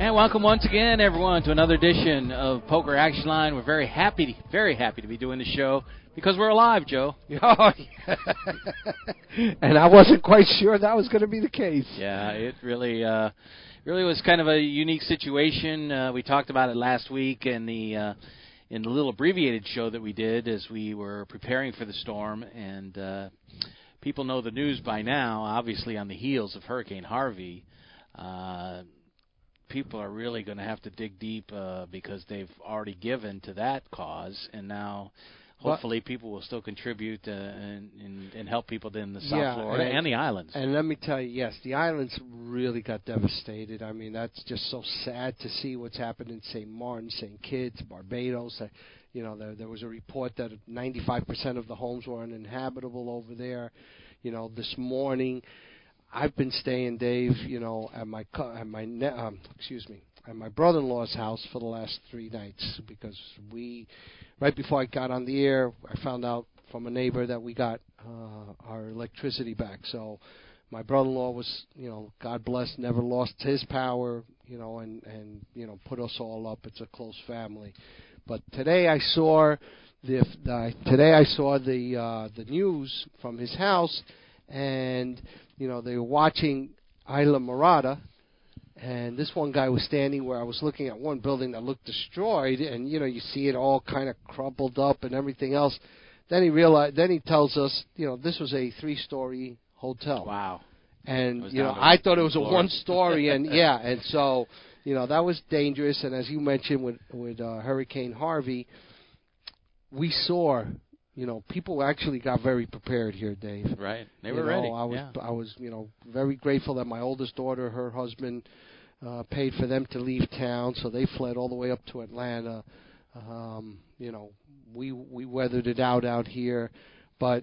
And welcome once again, everyone, to another edition of Poker Action Line. We're very happy, very happy to be doing the show because we're alive, Joe. Oh, yeah. and I wasn't quite sure that was going to be the case. Yeah, it really, uh, really was kind of a unique situation. Uh, we talked about it last week in the uh, in the little abbreviated show that we did as we were preparing for the storm, and uh, people know the news by now. Obviously, on the heels of Hurricane Harvey. Uh, people are really going to have to dig deep uh, because they've already given to that cause, and now hopefully people will still contribute uh, and, and and help people in the South Yeah, Florida and, and- the islands. And let me tell you, yes, the islands really got devastated. I mean, that's just so sad to see what's happened in St. Martin, St. Kitts, Barbados. Uh, you know, there, there was a report that 95% of the homes were uninhabitable over there. You know, this morning, I've been staying, Dave. You know, at my co- at my ne- um, excuse me, at my brother-in-law's house for the last three nights because we, right before I got on the air, I found out from a neighbor that we got uh, our electricity back. So my brother-in-law was, you know, God bless, never lost his power, you know, and and you know put us all up. It's a close family. But today I saw the, the today I saw the uh, the news from his house, and you know they were watching Islamorada, and this one guy was standing where I was looking at one building that looked destroyed, and you know you see it all kind of crumpled up and everything else. Then he realized. Then he tells us, you know, this was a three-story hotel. wow. And you know, I thought it was a one-story, and yeah, and so you know that was dangerous. And as you mentioned with with uh, Hurricane Harvey, we saw, you know, people actually got very prepared here, Dave. Right. They You were know, ready. I was yeah. I was you know very grateful that my oldest daughter, her husband, uh, paid for them to leave town, so they fled all the way up to Atlanta. Um, you know, we we weathered it out out here, but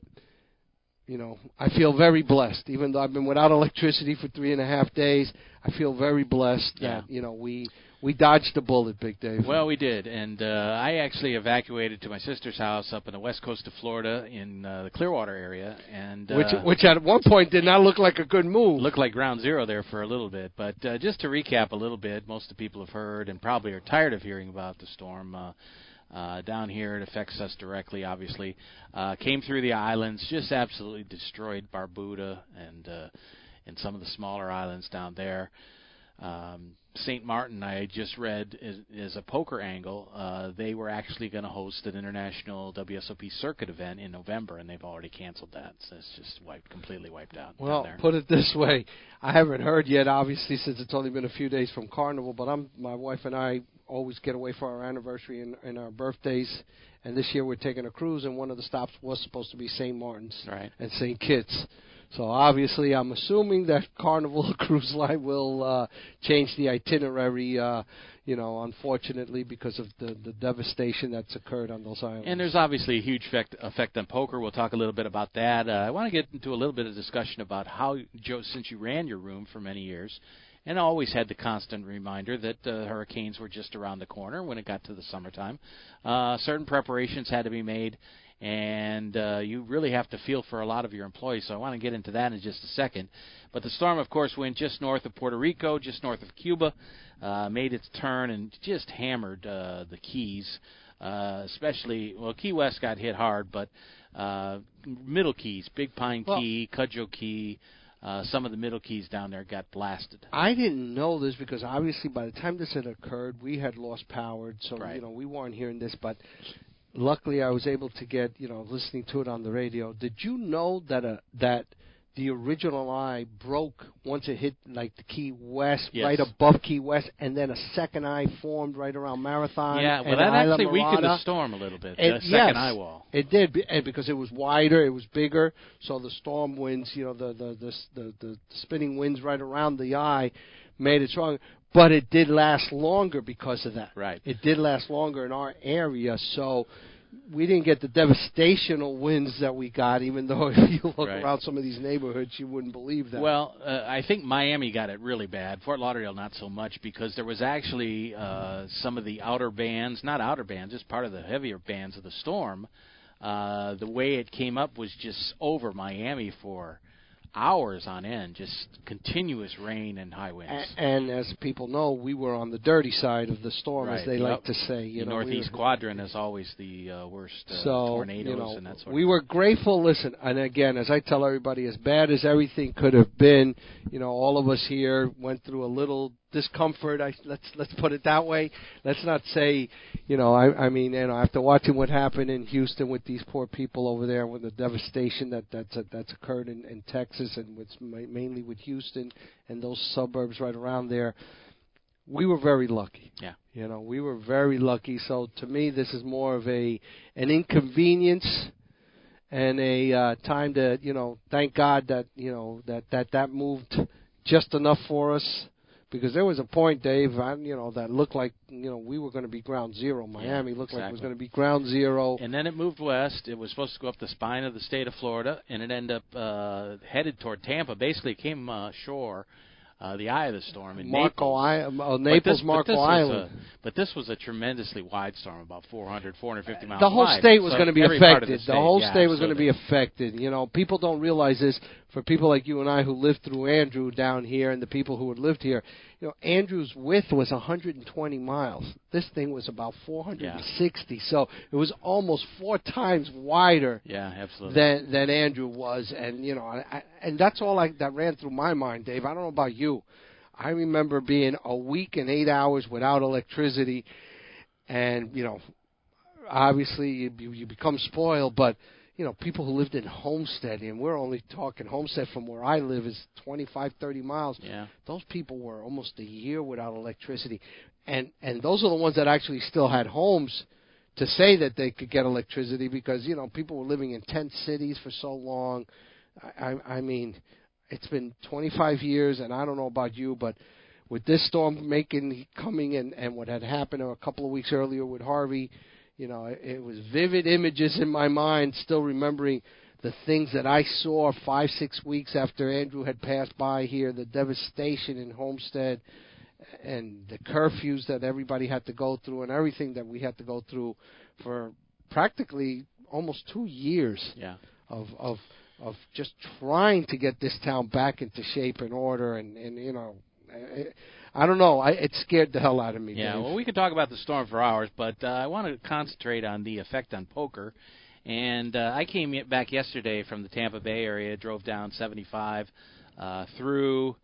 you know, I feel very blessed. Even though I've been without electricity for three and a half days, I feel very blessed Yeah. that you know we we dodged a bullet, Big Dave. Well, we did, and uh, I actually evacuated to my sister's house up in the west coast of Florida in uh, the Clearwater area, and uh, which which at one point did not look like a good move. looked like ground zero there for a little bit. But uh, just to recap a little bit, most of the people have heard and probably are tired of hearing about the storm. Uh, uh, down here, it affects us directly. Obviously, uh, came through the islands, just absolutely destroyed Barbuda and uh, and some of the smaller islands down there. Um, St. Martin, I just read, is, is a poker angle. Uh, they were actually going to host an international WSOP circuit event in November, and they've already canceled that. So it's just wiped, completely wiped out. Well, there. put it this way, I haven't heard yet, obviously, since it's only been a few days from Carnival. But I'm my wife and I always get away for our anniversary and, and our birthdays. And this year we're taking a cruise, and one of the stops was supposed to be St. Martin's Right. and St. Kitts. So obviously, I'm assuming that Carnival Cruise Line will uh, change the itinerary. Uh, you know, unfortunately, because of the the devastation that's occurred on those islands. And there's obviously a huge effect, effect on poker. We'll talk a little bit about that. Uh, I want to get into a little bit of discussion about how, Joe, since you ran your room for many years, and always had the constant reminder that uh, hurricanes were just around the corner when it got to the summertime. Uh, certain preparations had to be made, and uh, you really have to feel for a lot of your employees. So I want to get into that in just a second. But the storm, of course, went just north of Puerto Rico, just north of Cuba, uh, made its turn and just hammered uh, the Keys. Uh, especially, well, Key West got hit hard, but uh, Middle Keys, Big Pine Well- Key, Cudjoe Key, uh, some of the Middle Keys down there got blasted. I didn't know this because obviously by the time this had occurred, we had lost power, so Right. you know we weren't hearing this. But luckily, I was able to get you know listening to it on the radio. Did you know that a that the original eye broke once it hit like the Key West, Yes. right above Key West, and then a second eye formed right around Marathon. yeah, well, and that Isla actually weakened the storm a little bit. It- the second yes. eye wall. It did, and because it was wider, it was bigger, so the storm winds, you know, the the the the, the spinning winds right around the eye, made it stronger. But it did last longer because of that. Right. It did last longer in our area, so we didn't get the devastational winds that we got. Even though if you look Right. around some of these neighborhoods, you wouldn't believe that. Well, uh, I think Miami got it really bad. Fort Lauderdale not so much because there was actually uh, some of the outer bands, not outer bands, just part of the heavier bands of the storm. Uh, the way it came up was just over Miami for hours on end, just continuous rain and high winds. A- and as people know, we were on the dirty side of the storm, as they yep. like to say. You the know, we northeast were- quadrant is always the uh, worst uh, so tornadoes you know, and that sort we of were grateful. Listen, and again, as I tell everybody, as bad as everything could have been, you know, all of us here went through a little discomfort. I, let's let's put it that way. Let's not say, you know, I, I mean, you know, after watching what happened in Houston with these poor people over there, with the devastation that that's that's occurred in, in Texas and with mainly with Houston and those suburbs right around there, we were very lucky. Yeah. You know, we were very lucky. So to me, this is more of a an inconvenience and a uh, time to you know thank God that you know that that that moved just enough for us because there was a point, Dave, I, you know that looked like you know we were going to be ground zero. Miami looked like it was going to be ground zero. And then it moved west. It was supposed to go up the spine of the state of Florida, and it ended up uh, headed toward Tampa. Basically, it came uh, shore, uh, the eye of the storm in Marco, Naples. I, uh, Naples, Marco Island. A, but this was a tremendously wide storm, about 400, 450 miles the whole wide. state was So going to be every part of affected. The, The, whole yeah, state was going to be affected. You know, people don't realize this. For people like you and I who lived through Andrew down here, and the people who had lived here, you know, Andrew's width was 120 miles. This thing was about 460, so it was almost four times wider Yeah, absolutely. than than Andrew was, and you know, I, and that's all I, that ran through my mind, Dave. I don't know about you. I remember being a week and eight hours without electricity, and you know, obviously you you become spoiled, but you know, people who lived in Homestead, and we're only talking Homestead from where I live is 25, 30 miles. yeah. Those people were almost a year without electricity, and and those are the ones that actually still had homes to say that they could get electricity because you know people were living in tent cities for so long. I, I, I mean, it's been 25 years, and I don't know about you, but with this storm making coming and and what had happened a couple of weeks earlier with Harvey, you know, it, was vivid images in my mind. Still remembering the things that I saw five six weeks after Andrew had passed by here, the devastation in Homestead, and the curfews that everybody had to go through, and everything that we had to go through for practically almost two years Yeah. of of of just trying to get this town back into shape and order, and and you know, eh, eh, I, don't know, I it scared the hell out of me. Yeah, Dave. well, we could talk about the storm for hours, but uh, I want to concentrate on the effect on poker. And uh, I came back yesterday from the Tampa Bay area, drove down 75 uh, through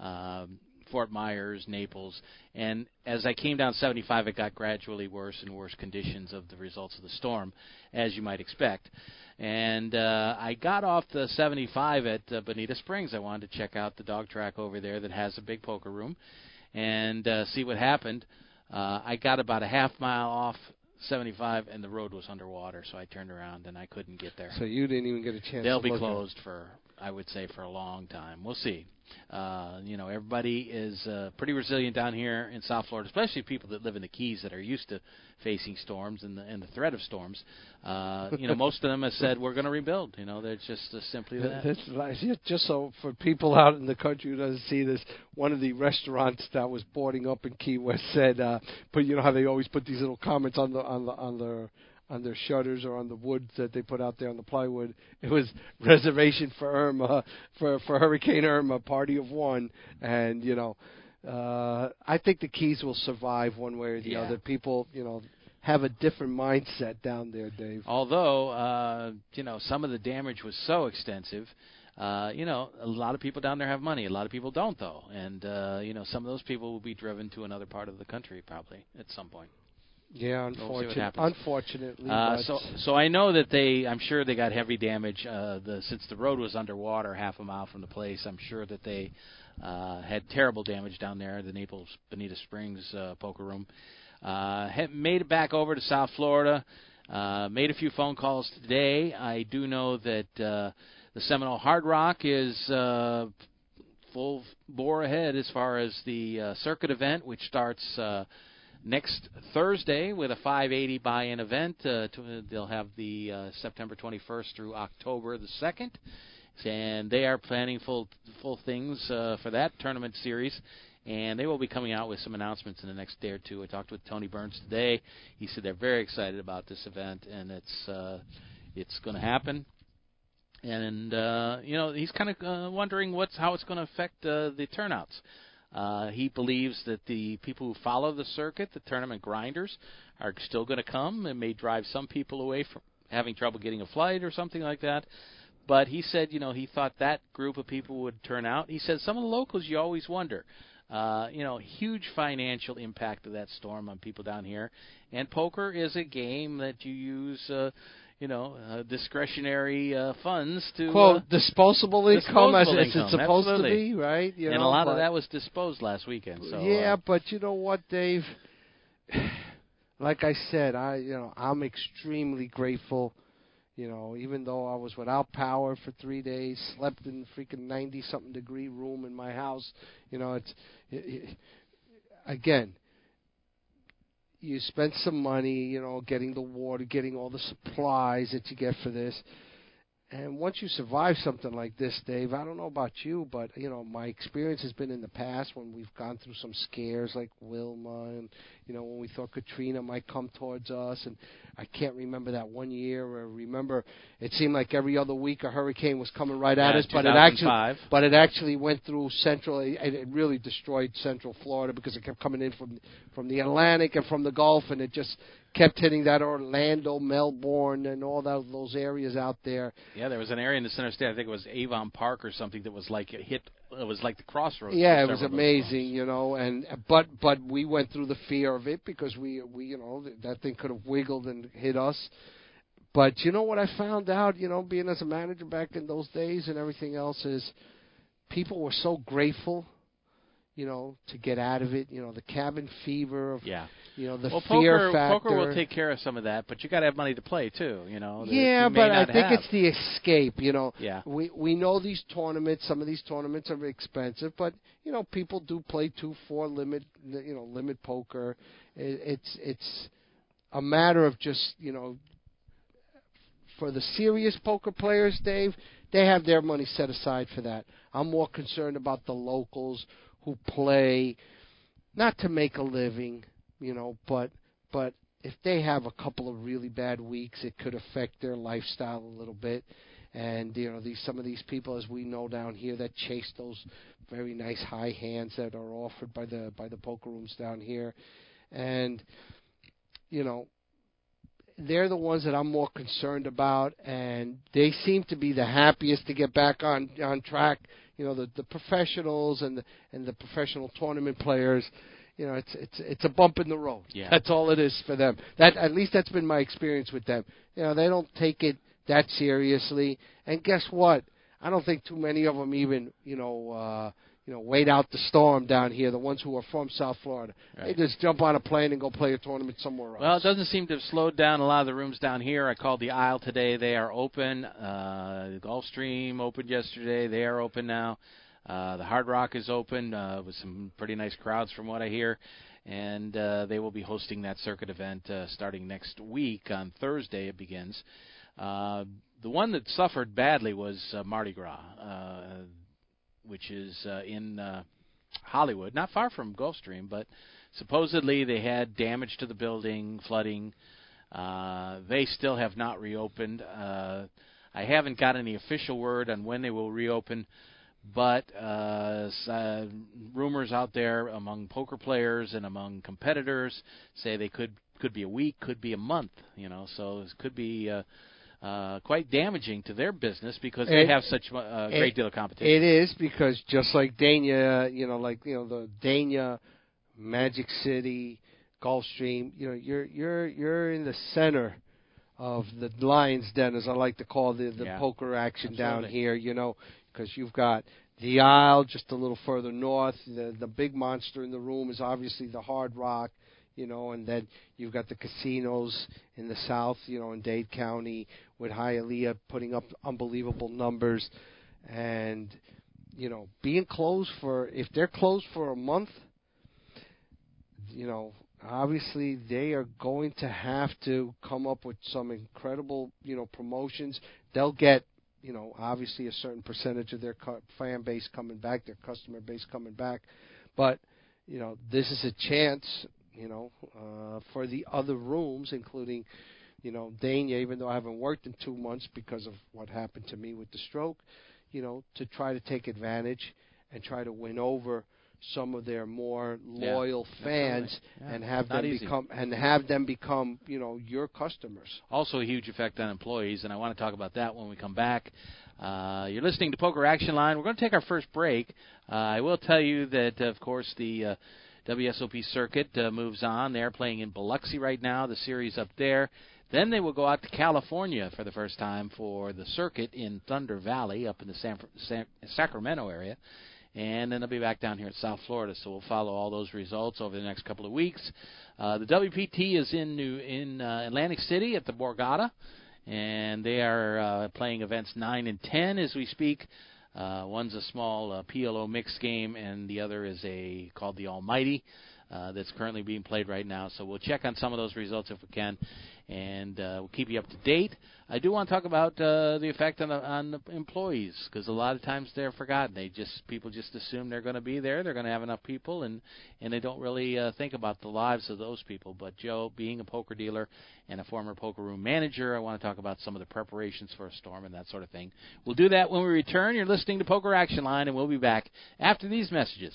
um, Fort Myers, Naples, and as I came down 75, it got gradually worse and worse conditions of the results of the storm, as you might expect. And uh, I got off the 75 at uh, Bonita Springs. I wanted to check out the dog track over there that has a big poker room and uh, see what happened. Uh, I got about a half mile off 75, and the road was underwater, so I turned around and I couldn't get there. So you didn't even get a chance. They'll be closed for, I would say, for a long time. We'll see. Uh, you know, everybody is uh, pretty resilient down here in South Florida, especially people that live in the Keys that are used to facing storms and the, and the threat of storms. Uh, you know, most of them have said we're going to rebuild. You know, they're just uh, simply that. That's just so for people out in the country who doesn't see this, one of the restaurants that was boarding up in Key West said, uh, "But you know how they always put these little comments on the on the on their on their shutters or on the wood that they put out there on the plywood. It was reservation for Irma for for Hurricane Irma, party of one, and you know." Uh, I think the Keys will survive one way or the Yeah. other. People, you know, have a different mindset down there, Dave. Although, uh, you know, some of the damage was so extensive. Uh, you know, a lot of people down there have money. A lot of people don't, though, and uh, you know, some of those people will be driven to another part of the country probably at some point. Yeah, see what unfortunate, unfortunately. Uh, so, so I know that they. I'm sure they got heavy damage. Uh, the since the road was underwater half a mile from the place, I'm sure that they uh, had terrible damage down there. The Naples Bonita Springs uh, poker room. Uh, had made it back over to South Florida. Uh, made a few phone calls today. I do know that uh, the Seminole Hard Rock is uh, full bore ahead as far as the uh, circuit event, which starts. Uh, next Thursday with a 580 buy-in event. Uh, they'll have the uh, September 21st through October the 2nd, and they are planning full full things uh, for that tournament series. And they will be coming out with some announcements in the next day or two. I talked with Tony Burns today. He said they're very excited about this event, and it's uh, it's going to happen. And uh, you know he's kind of uh, wondering what's how it's going to affect uh, the turnouts. Uh, he believes that the people who follow the circuit, the tournament grinders, are still going to come and may drive some people away from having trouble getting a flight or something like that. But he said, you know, he thought that group of people would turn out. He said some of the locals you always wonder. Uh, you know, huge financial impact of that storm on people down here. And poker is a game that you use uh, you know, uh, discretionary uh, funds to quote uh, disposable income disposable as, income. it's supposed Absolutely. to be, right? You and know, a lot of that was disposed last weekend. So yeah, uh, but you know what, Dave? Like I said, I you know I'm extremely grateful. You know, even though I was without power for three days, slept in a freaking ninety something degree room in my house. You know, it's it, it, again. You spent some money, you know, getting the water, getting all the supplies that you get for this. And once you survive something like this, Dave, I don't know about you, but you know my experience has been in the past when we've gone through some scares like Wilma, and you know when we thought Katrina might come towards us, and I can't remember that one year. Or remember, it seemed like every other week a hurricane was coming right at Yeah, us, but it actually, but it actually went through central, and it really destroyed Central Florida because it kept coming in from from the Atlantic and from the Gulf, and it just kept hitting that Orlando, Melbourne, and all those those areas out there. yeah, there was an area in the center state. I think it was Avon Park or something that was like it hit. It was like the crossroads. Yeah, it was several of those amazing, you know, and but but we went through the fear of it because we we you know that thing could have wiggled and hit us. But you know what I found out, you know, being as a manager back in those days and everything else is people were so grateful, you know, to get out of it, you know, the cabin fever of Yeah. you know, the well, fear poker, factor. poker will take care of some of that, but you got to have money to play too. You know. Yeah, you but I think have. it's the escape. You know, Yeah. we we know these tournaments. Some of these tournaments are expensive, but you know, people do play two, four limit, you know, limit poker. It, it's it's a matter of just you know, for the serious poker players, Dave, they have their money set aside for that. I'm more concerned about the locals who play, not to make a living, you know, but but if they have a couple of really bad weeks, it could affect their lifestyle a little bit. And you know, these some of these people, as we know down here, that chase those very nice high hands that are offered by the by the poker rooms down here, and you know, they're the ones that I'm more concerned about, and they seem to be the happiest to get back on on track. You know, the the professionals and the and the professional tournament players. You know, it's it's it's a bump in the road. Yeah. That's all it is for them. That at least that's been my experience with them. You know, they don't take it that seriously. And guess what? I don't think too many of them even you know uh, you know wait out the storm down here. The ones who are from South Florida, Right. they just jump on a plane and go play a tournament somewhere else. Well, it doesn't seem to have slowed down a lot of the rooms down here. I called the Isle today; they are open. Uh, the Gulfstream opened yesterday; they are open now. Uh, the Hard Rock is open uh, with some pretty nice crowds, from what I hear, and uh, they will be hosting that circuit event uh, starting next week on Thursday. It begins. Uh, the one that suffered badly was uh, Mardi Gras, uh, which is uh, in uh, Hollywood, not far from Gulfstream, but supposedly they had damage to the building, flooding. Uh, they still have not reopened. Uh, I haven't got any official word on when they will reopen, but uh, uh, rumors out there among poker players and among competitors say they could could be a week, could be a month. You know, so it could be. Uh, uh, quite damaging to their business because they It- have such a uh, great it- deal of competition. It is because just like Dania, you know, like you know the Dania, Magic City, Gulfstream, you know, you're you're you're in the center of the Lions Den, as I like to call the the Yeah. poker action down here. You know, because you've got the Isle just a little further north. The the big monster in the room is obviously the Hard Rock. You know, and then you've got the casinos in the south, you know, in Dade County with Hialeah putting up unbelievable numbers and you know being closed for if they're closed for a month you know obviously they are going to have to come up with some incredible, you know, promotions. They'll get, you know, obviously a certain percentage of their fan base coming back, their customer base coming back, but you know, this is a chance, you know, uh, for the other rooms, including, you know, Dania, even though I haven't worked in two months because of what happened to me with the stroke, you know, to try to take advantage and try to win over some of their more loyal yeah, fans yeah, and have them easy. become and have them become you know your customers. Also, a huge effect on employees, and I want to talk about that when we come back. Uh, you're listening to Poker Action Line. We're going to take our first break. Uh, I will tell you that, of course, the uh, WSOP circuit uh, moves on. They're playing in Biloxi right now. The series up there. Then they will go out to California for the first time for the circuit in Thunder Valley, up in the San, San, Sacramento area and then they'll be back down here in South Florida. So we'll follow all those results over the next couple of weeks. Uh, the WPT is in New in uh, Atlantic City at the Borgata, and they are uh, playing events nine and ten as we speak. Uh, one's a small uh, PLO mixed game, and the other is a called the Almighty. Uh, that's currently being played right now. So we'll check on some of those results if we can, and uh, we'll keep you up to date. I do want to talk about uh, the effect on the, on the employees because a lot of times they're forgotten. They just people just assume they're going to be there, they're going to have enough people, and and they don't really uh, think about the lives of those people. But Joe, being a poker dealer and a former poker room manager, I want to talk about some of the preparations for a storm and that sort of thing. We'll do that when we return. You're listening to Poker Action Line, and we'll be back after these messages.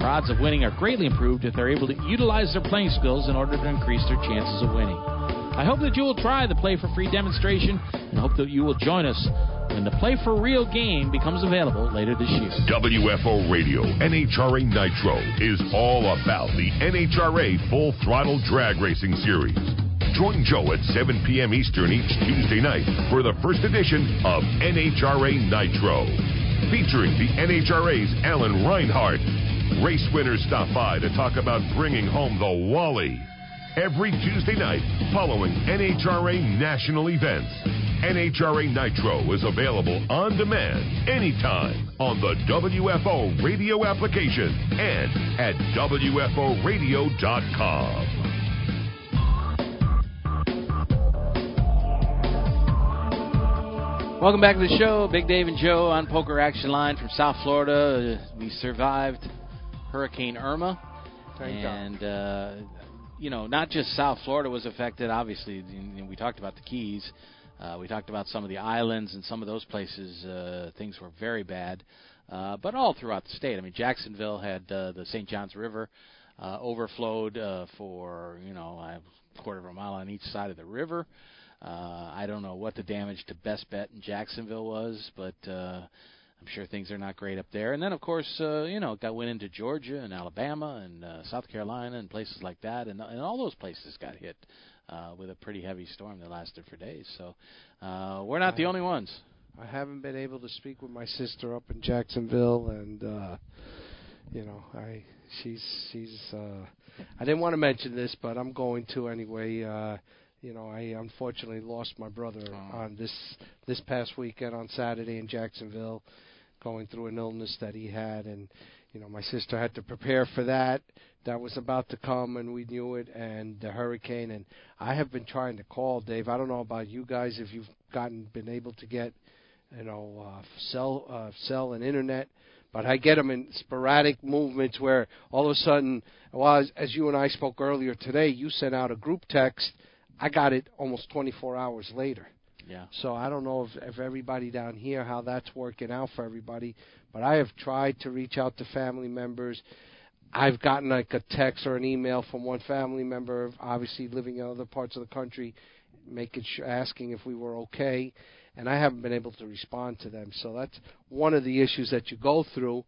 Their odds of winning are greatly improved if they're able to utilize their playing skills in order to increase their chances of winning. I hope that you will try the Play for Free demonstration and hope that you will join us when the Play for Real game becomes available later this year. WFO Radio NHRA Nitro is all about the NHRA Full Throttle Drag Racing Series. Join Joe at 7 p.m. Eastern each Tuesday night for the first edition of NHRA Nitro, featuring the NHRA's Alan Reinhart. Race winners stop by to talk about bringing home the Wally every Tuesday night following NHRA national events. NHRA Nitro is available on demand anytime on the WFO radio application and at WFOradio.com. Welcome back to the show. Big Dave and Joe on Poker Action Line from South Florida. We survived Hurricane Irma. Thank and uh, you know, not just South Florida was affected. Obviously, we talked about the Keys. Uh, we talked about some of the islands and some of those places. Uh, things were very bad, uh, but all throughout the state. I mean, Jacksonville had uh, the St. Johns River uh, overflowed uh, for you know a quarter of a mile on each side of the river. Uh, I don't know what the damage to Best Bet in Jacksonville was, but uh, I'm sure things are not great up there. And then, of course, uh, you know, it got went into Georgia and Alabama and uh, South Carolina and places like that, and and all those places got hit. uh, with a pretty heavy storm that lasted for days. So uh, we're not the only ones. I haven't been able to speak with my sister up in Jacksonville, and uh, you know, I she's she's. Uh, I didn't want to mention this, but I'm going to anyway. Uh, you know, I unfortunately lost my brother Oh. on this this past weekend on Saturday in Jacksonville, going through an illness that he had, and you know, my sister had to prepare for that. That was about to come, and we knew it, and the hurricane. And I have been trying to call Dave. I don't know about you guys if you've gotten been able to get, you know, uh, cell uh, cell and internet, but I get them in sporadic movements where all of a sudden, well, as, as you and I spoke earlier today, you sent out a group text. I got it almost 24 hours later. Yeah. So I don't know if, if everybody down here how that's working out for everybody, but I have tried to reach out to family members. I've gotten like a text or an email from one family member, obviously living in other parts of the country, making sure, asking if we were okay, and I haven't been able to respond to them. So that's one of the issues that you go through,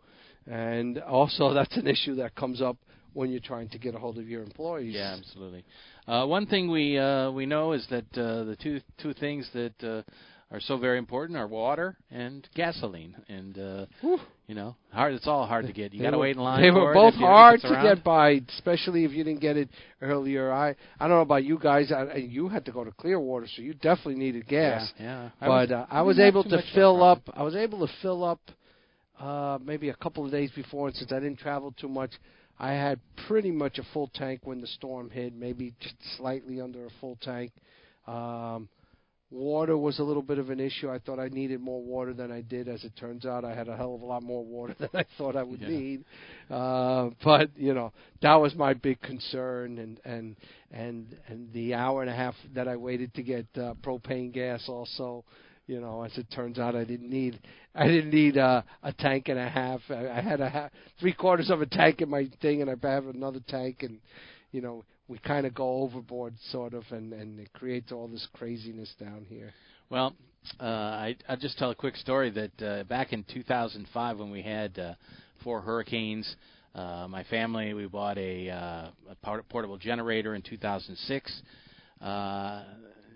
and also that's an issue that comes up when you're trying to get a hold of your employees. Yeah, absolutely. Uh, one thing we uh, we know is that uh, the two two things that uh, are so very important are water and gasoline, and uh, Whew. you know, hard. It's all hard to get. You got to wait in line. They for were both if you- if hard to get by, especially if you didn't get it earlier. I I don't know about you guys. I, you had to go to Clearwater, so you definitely needed gas. Yeah, yeah. I But was, uh, I was able to much of a fill up. I was able to fill up uh, maybe a couple of days before, and since I didn't travel too much, I had pretty much a full tank when the storm hit. Maybe just slightly under a full tank. Um, water was a little bit of an issue. I thought I needed more water than I did. As it turns out, I had a hell of a lot more water than I thought I would Yeah. need. Uh, but you know, that was my big concern, and and and and the hour and a half that I waited to get uh, propane gas also. You know, as it turns out, I didn't need I didn't need uh, a tank and a half. I, had a ha- three quarters of a tank in my thing, and I have another tank, and you know, we kind of go overboard, sort of, and and it creates all this craziness down here. Well, uh, I, I'll just tell a quick story that uh, back in 2005, when we had uh, four hurricanes, uh, my family we bought a, uh, a port- portable generator in 2006. Uh,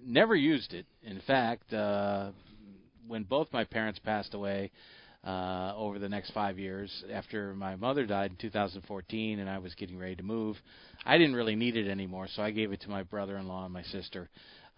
never used it. In fact, uh, when both my parents passed away uh, over the next five years, after my mother died in 2014, and I was getting ready to move, I didn't really need it anymore, so I gave it to my brother-in-law and my sister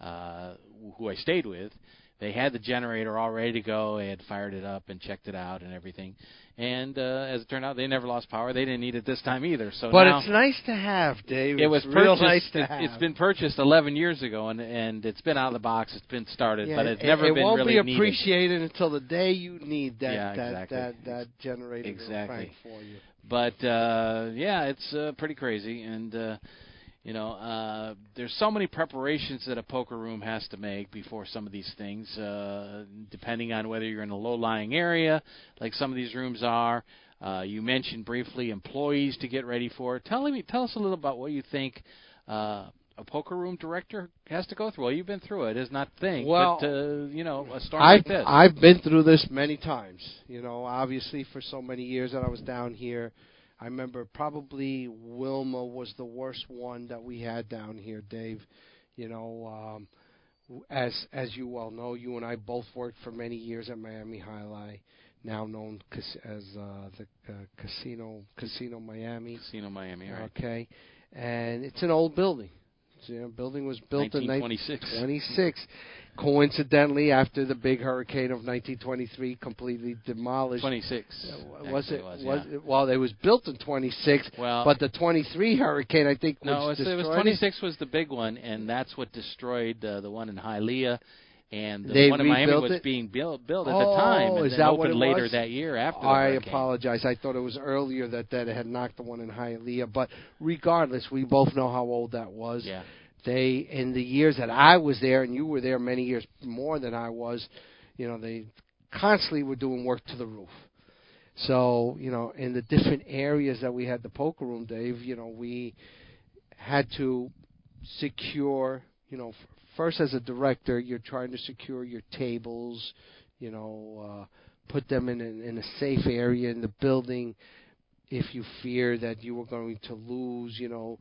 uh, who I stayed with. They had the generator all ready to go. They had fired it up and checked it out and everything. And uh, as it turned out, they never lost power. They didn't need it this time either. So But now it's nice to have, Dave. it was it's real purchased. nice to it, have. has been purchased 11 years ago, and and it's been out of the box. It's been started, yeah, but it's it, never it been won't really be needed. appreciated until the day you need that Yeah, that, exactly. that that generator Exactly. for you. But uh, yeah, it's uh, pretty crazy, and uh, you know, uh, there's so many preparations that a poker room has to make before some of these things, uh, depending on whether you're in a low-lying area, like some of these rooms are. Uh, you mentioned briefly employees to get ready for. Tell me, tell us a little about what you think. Uh, a poker room director has to go through. Well, you've been through it. It's not think, Well, but uh, you know, a storm I've like this. I've been through this many times. You know, obviously for so many years that I was down here. I remember probably Wilma was the worst one that we had down here, Dave. You know, um, as as you well know, you and I both worked for many years at Miami Jai-Alai, now known cas- as uh, the uh, Casino Casino Miami. Casino Miami, right? Okay, and it's an old building. You know, building was built in 1926. 1926. Coincidentally, after the big hurricane of 1923 completely demolished. 26. Uh, was it? Was, was yeah. it, well, it was built in 26, Well, but the 23 hurricane I think no, was it was, it was 26 was the big one, and that's what destroyed uh, the one in Hialeah, and the They one in Miami was it? being built built at Oh, the time, and is that what opened it later was? that year after. the I apologize. I thought it was earlier that that it had knocked the one in Hialeah, but regardless, we both know how old that was. Yeah, they in the years that I was there, and you were there many years more than I was, you know, they constantly were doing work to the roof. So, you know, in the different areas that we had the poker room, Dave, you know, we had to secure, you know, first as a director, you're trying to secure your tables, you know, uh, put them in a, in a safe area in the building if you fear that you were going to lose, you know,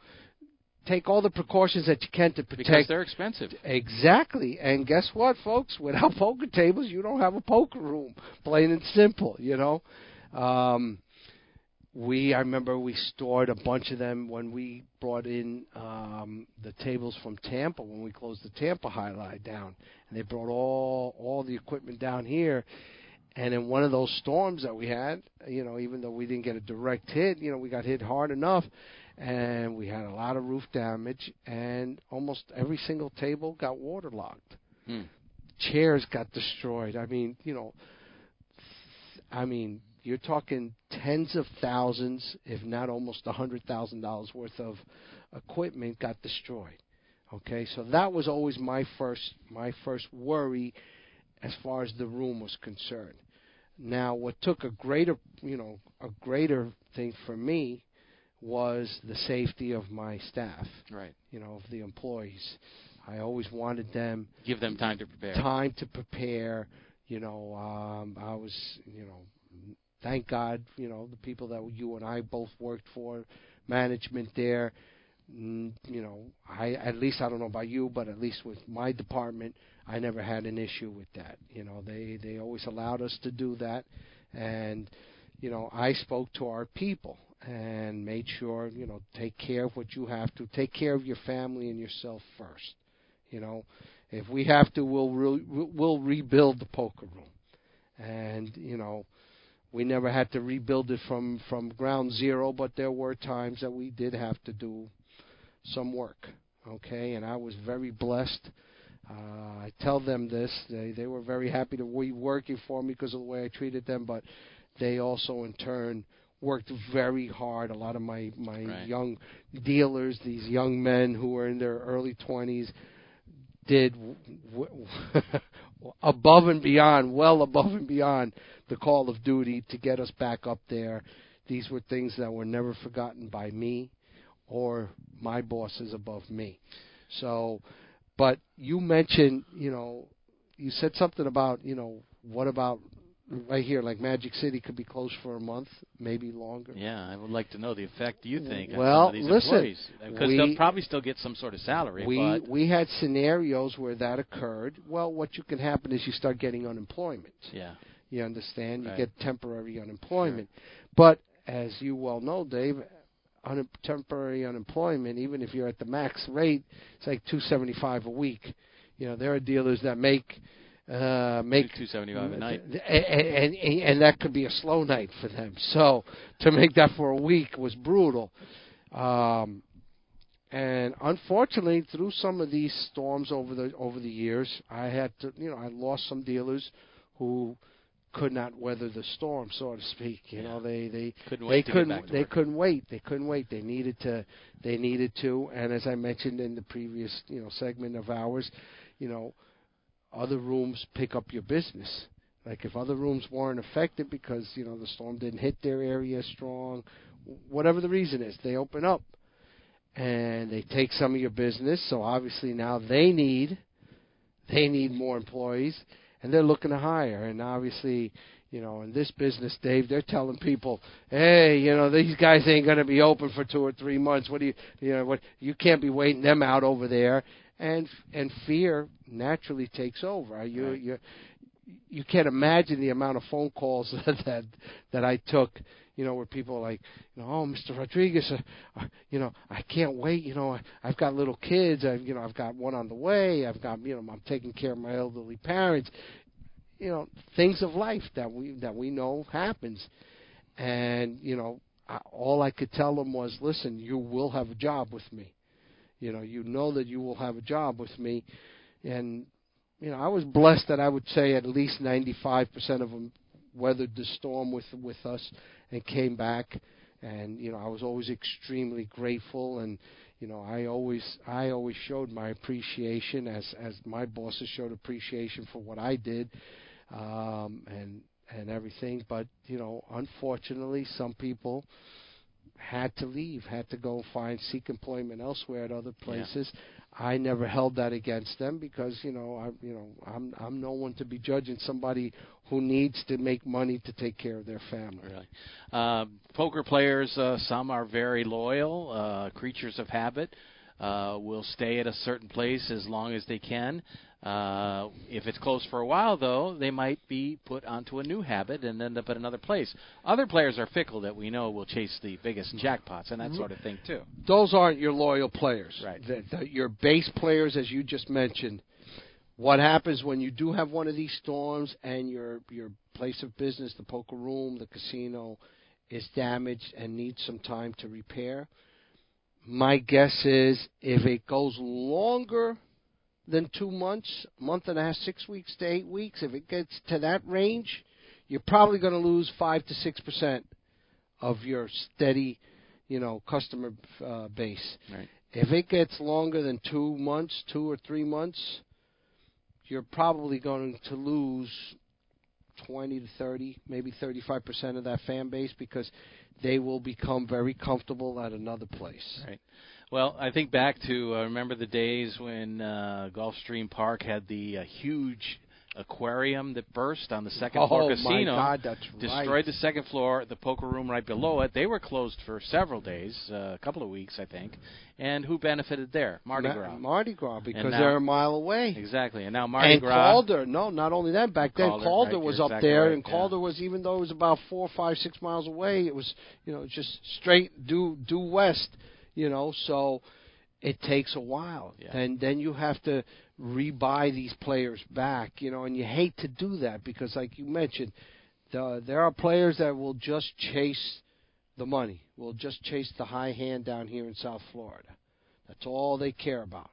take all the precautions that you can to protect. Because they're expensive. Exactly. And guess what, folks? Without poker tables, you don't have a poker room. Plain and simple, you know. Um, we I remember we stored a bunch of them when we brought in um, the tables from Tampa when we closed the Tampa Jai-Alai down, and they brought all all the equipment down here. And in one of those storms that we had, you know, even though we didn't get a direct hit, you know, we got hit hard enough, and we had a lot of roof damage, and almost every single table got waterlogged. Hmm. Chairs got destroyed. I mean, you know, I mean, you're talking tens of thousands, if not almost a hundred thousand dollars worth of equipment got destroyed. Okay, so that was always my first my first worry as far as the room was concerned. Now, what took a greater you know a greater thing for me was the safety of my staff. Right. You know, of the employees. I always wanted them give them time to prepare. Time to prepare. You know, um, I was you know thank God, you know, the people that you and I both worked for, management there. Mm, you know, I at least I don't know about you, but at least with my department, I never had an issue with that. You know, they they always allowed us to do that, and you know, I spoke to our people and made sure you know take care of what you have to take care of your family and yourself first. You know, if we have to, we'll re- we'll rebuild the poker room, and you know we never had to rebuild it from from ground zero, but there were times that we did have to do some work. Okay, and I was very blessed. Uh, I tell them this; they they were very happy to be working for me because of the way I treated them, but they also in turn worked very hard. A lot of my my right. young dealers, these young men who were in their early 20s, did w- above and beyond, well above and beyond the call of duty to get us back up there. These were things that were never forgotten by me or my bosses above me. So, but you mentioned, you know, you said something about, you know, what about right here, like Magic City could be closed for a month, maybe longer. Yeah, I would like to know the effect Do you think well, on some of these listen, employees because they'll probably still get some sort of salary. We but we had scenarios where that occurred. Well, what you can happen is you start getting unemployment. yeah, You understand? You Right. get temporary unemployment. But as you well know, Dave, un- temporary unemployment, even if you're at the max rate, it's like 275 a week. You know, there are dealers that make uh make two seventy five a night. and, and and that could be a slow night for them. So to make that for a week was brutal. Um, and unfortunately, through some of these storms over the over the years, I had to, you know, I lost some dealers who could not weather the storm, so to speak. You know, they they Couldn't they couldn't they work. couldn't wait. They couldn't wait. They needed to they needed to. And as I mentioned in the previous you know segment of ours, you know, other rooms pick up your business. Like if other rooms weren't affected because you know the storm didn't hit their area strong, whatever the reason is, they open up and they take some of your business. So obviously now they need they need more employees and they're looking to hire. And obviously, you know, in this business, Dave, they're telling people, "Hey, you know, these guys ain't going to be open for two or three months. What do you, you know, what you can't be waiting them out over there." And and fear naturally takes over. You Right. you you can't imagine the amount of phone calls that that, that I took. You know, where people are like, you know, oh, Mr. Rodriguez, uh, uh, you know, I can't wait. You know, I, I've got little kids. I've, you know, I've got one on the way. I've got, you know, I'm taking care of my elderly parents. You know, things of life that we that we know happens, and you know, I, all I could tell them was, listen, you will have a job with me. You know, you know that you will have a job with me, and you know, I was blessed that I would say at least 95% of them weathered the storm with with us and came back. And you know, I was always extremely grateful, and you know, I always I always showed my appreciation as as my bosses showed appreciation for what I did, um, and and everything. But you know, unfortunately, some people had to leave, had to go find seek employment elsewhere at other places. I never held that against them because you know I you know I'm I'm no one to be judging somebody who needs to make money to take care of their family. Really. Uh, poker players, uh, some are very loyal, uh, creatures of habit. uh, will stay at a certain place as long as they can. Uh, if it's closed for a while, though, they might be put onto a new habit and end up at another place. Other players are fickle that we know will chase the biggest jackpots and that sort of thing too. Those aren't your loyal players. Right. The, the, your base players, as you just mentioned. What happens when you do have one of these storms and your your place of business, the poker room, the casino, is damaged and needs some time to repair? My guess is if it goes longer than two months, month and a half, six weeks to eight weeks, if it gets to that range, you're probably going to lose five to six percent of your steady, you know, customer uh, base. Right. If it gets longer than two months, two or three months, you're probably going to lose 20 to 30, maybe 35 percent of that fan base because they will become very comfortable at another place. Right. Well, I think back to uh, remember the days when uh, Gulfstream Park had the uh, huge aquarium that burst on the second floor Oh, my casino. God, that's destroyed right. the second floor, the poker room right below it. They were closed for several days, uh, a couple of weeks, I think. And who benefited there? Mardi Ma- Gras. Mardi Gras because now- they're a mile away. exactly. And now Mardi and Gras. Calder, no, not only that. Back then, Calder, Calder, right, was you're up there, right, and yeah. Calder was even though it was about four, five, six miles away. It was, you know, just straight due due west. You know, so it takes a while, Yeah. and then you have to rebuy these players back. You know, and you hate to do that because, like you mentioned, the, there are players that will just chase the money, will just chase the high hand down here in South Florida. That's all they care about.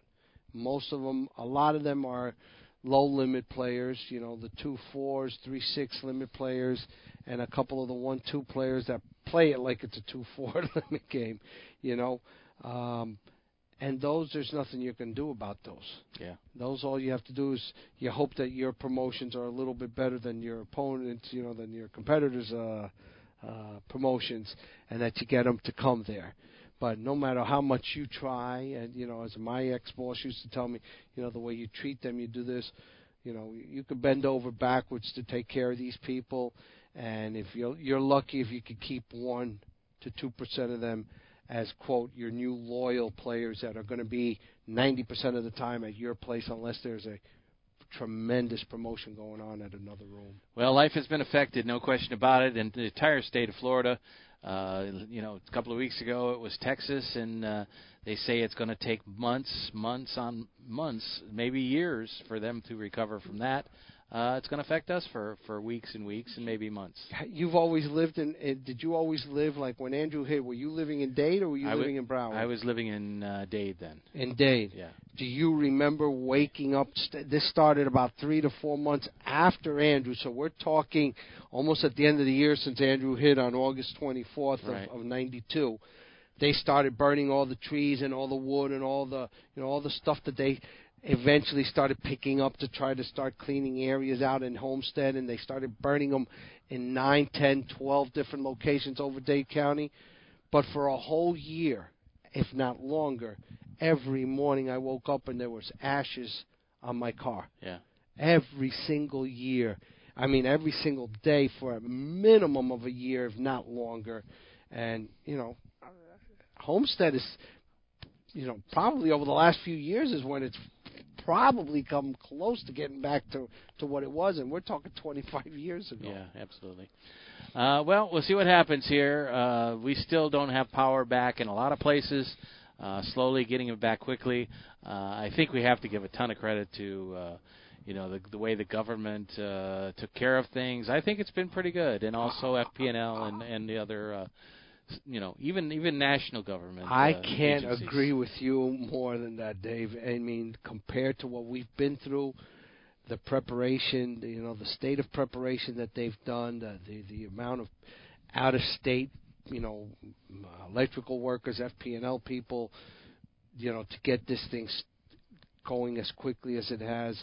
Most of them, a lot of them are low limit players. You know, the two fours, three six limit players, and a couple of the one two players that play it like it's a two four limit game. You know, um, and those there's nothing you can do about those. Yeah. Those all you have to do is you hope that your promotions are a little bit better than your opponents, you know, than your competitors' uh, uh, promotions, and that you get them to come there. But no matter how much you try, and you know, as my ex-boss used to tell me, you know, the way you treat them, you do this. You know, you could bend over backwards to take care of these people, and if you're you're lucky if you could keep one to two percent of them as quote your new loyal players that are going to be 90% of the time at your place unless there's a tremendous promotion going on at another room. Well, life has been affected, no question about it, in the entire state of Florida. Uh, you know, a couple of weeks ago it was Texas, and uh, they say it's going to take months, months on months, maybe years for them to recover from that. Uh, it's going to affect us for for weeks and weeks and maybe months. You've always lived in, in did you always live like when Andrew hit, were you living in Dade or were you I living in Broward? I was living in uh, Dade then. in Dade. Yeah. Do you remember waking up? St- this started about three to four months after Andrew, so we're talking almost at the end of the year since Andrew hit on August 24th Right. of, of '92. They started burning all the trees and all the wood and all the you know all the stuff that they eventually started picking up to try to start cleaning areas out in Homestead, and they started burning them in nine, ten, twelve different locations over Dade County. But for a whole year, if not longer, every morning I woke up and there was ashes on my car. Yeah. Every single year. I mean, every single day for a minimum of a year, if not longer. And, you know, Homestead is, you know, probably over the last few years is when it's probably come close to getting back to, to what it was. And we're talking 25 years ago. Yeah, absolutely. Uh, well, we'll see what happens here. Uh, we still don't have power back in a lot of places. Uh, slowly getting it back quickly. Uh, I think we have to give a ton of credit to, uh, you know, the, the way the government uh, took care of things. I think it's been pretty good, and also FP&L and and the other, uh, you know, even even national government. I uh, can't agencies. agree with you more than that, Dave. I mean, compared to what we've been through, the preparation, you know, the state of preparation that they've done, the the, the amount of out of state, you know, electrical workers, FP&L people, you know, to get this thing going as quickly as it has.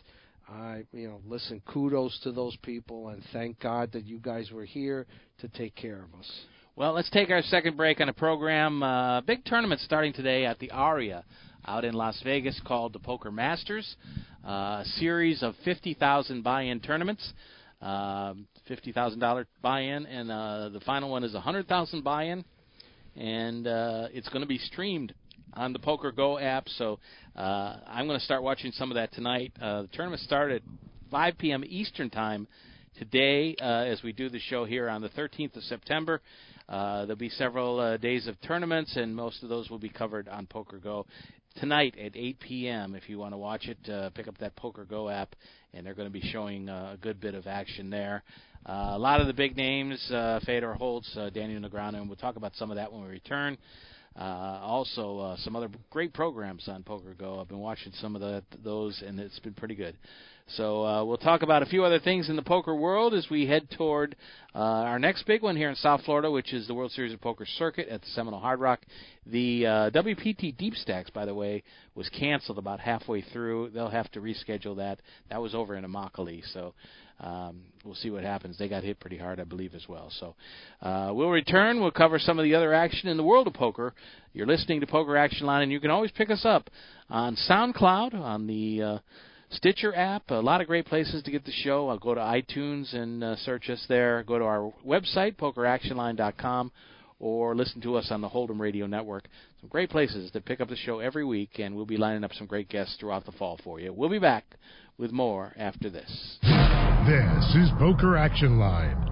I, you know, listen, kudos to those people, and thank God that you guys were here to take care of us. Well, let's take our second break on the program. Uh, big tournament starting today at the Aria out in Las Vegas called the Poker Masters. Uh, a series of 50,000 buy-in tournaments. Um, $50,000 buy-in, and uh, the final one is 100,000 buy-in. And uh, it's going to be streamed on the Poker Go app. So uh, I'm going to start watching some of that tonight. Uh, the tournament started 5 p.m. Eastern time today uh, as we do the show here on the 13th of September. Uh, there'll be several uh, days of tournaments, and most of those will be covered on Poker Go tonight at 8 p.m. If you want to watch it, uh, pick up that Poker Go app, and they're going to be showing uh, a good bit of action there. Uh, a lot of the big names, uh, Fedor Holz, uh, Daniel Negreanu, and we'll talk about some of that when we return. Uh, also, uh, some other great programs on Poker Go. I've been watching some of the, those, and it's been pretty good. So uh, we'll talk about a few other things in the poker world as we head toward uh, our next big one here in South Florida, which is the World Series of Poker Circuit at the Seminole Hard Rock. The uh, WPT Deep Stacks, by the way, was canceled about halfway through. They'll have to reschedule that. That was over in Immokalee, so um, we'll see what happens. They got hit pretty hard, I believe, as well. So uh, we'll return. We'll cover some of the other action in the world of poker. You're listening to Poker Action Line, and you can always pick us up on SoundCloud on the uh, Stitcher app, a lot of great places to get the show. I'll go to iTunes and uh, search us there. Go to our website, pokeractionline.com, or listen to us on the Hold'em Radio Network. Some great places to pick up the show every week, and we'll be lining up some great guests throughout the fall for you. We'll be back with more after this. This is Poker Action Line.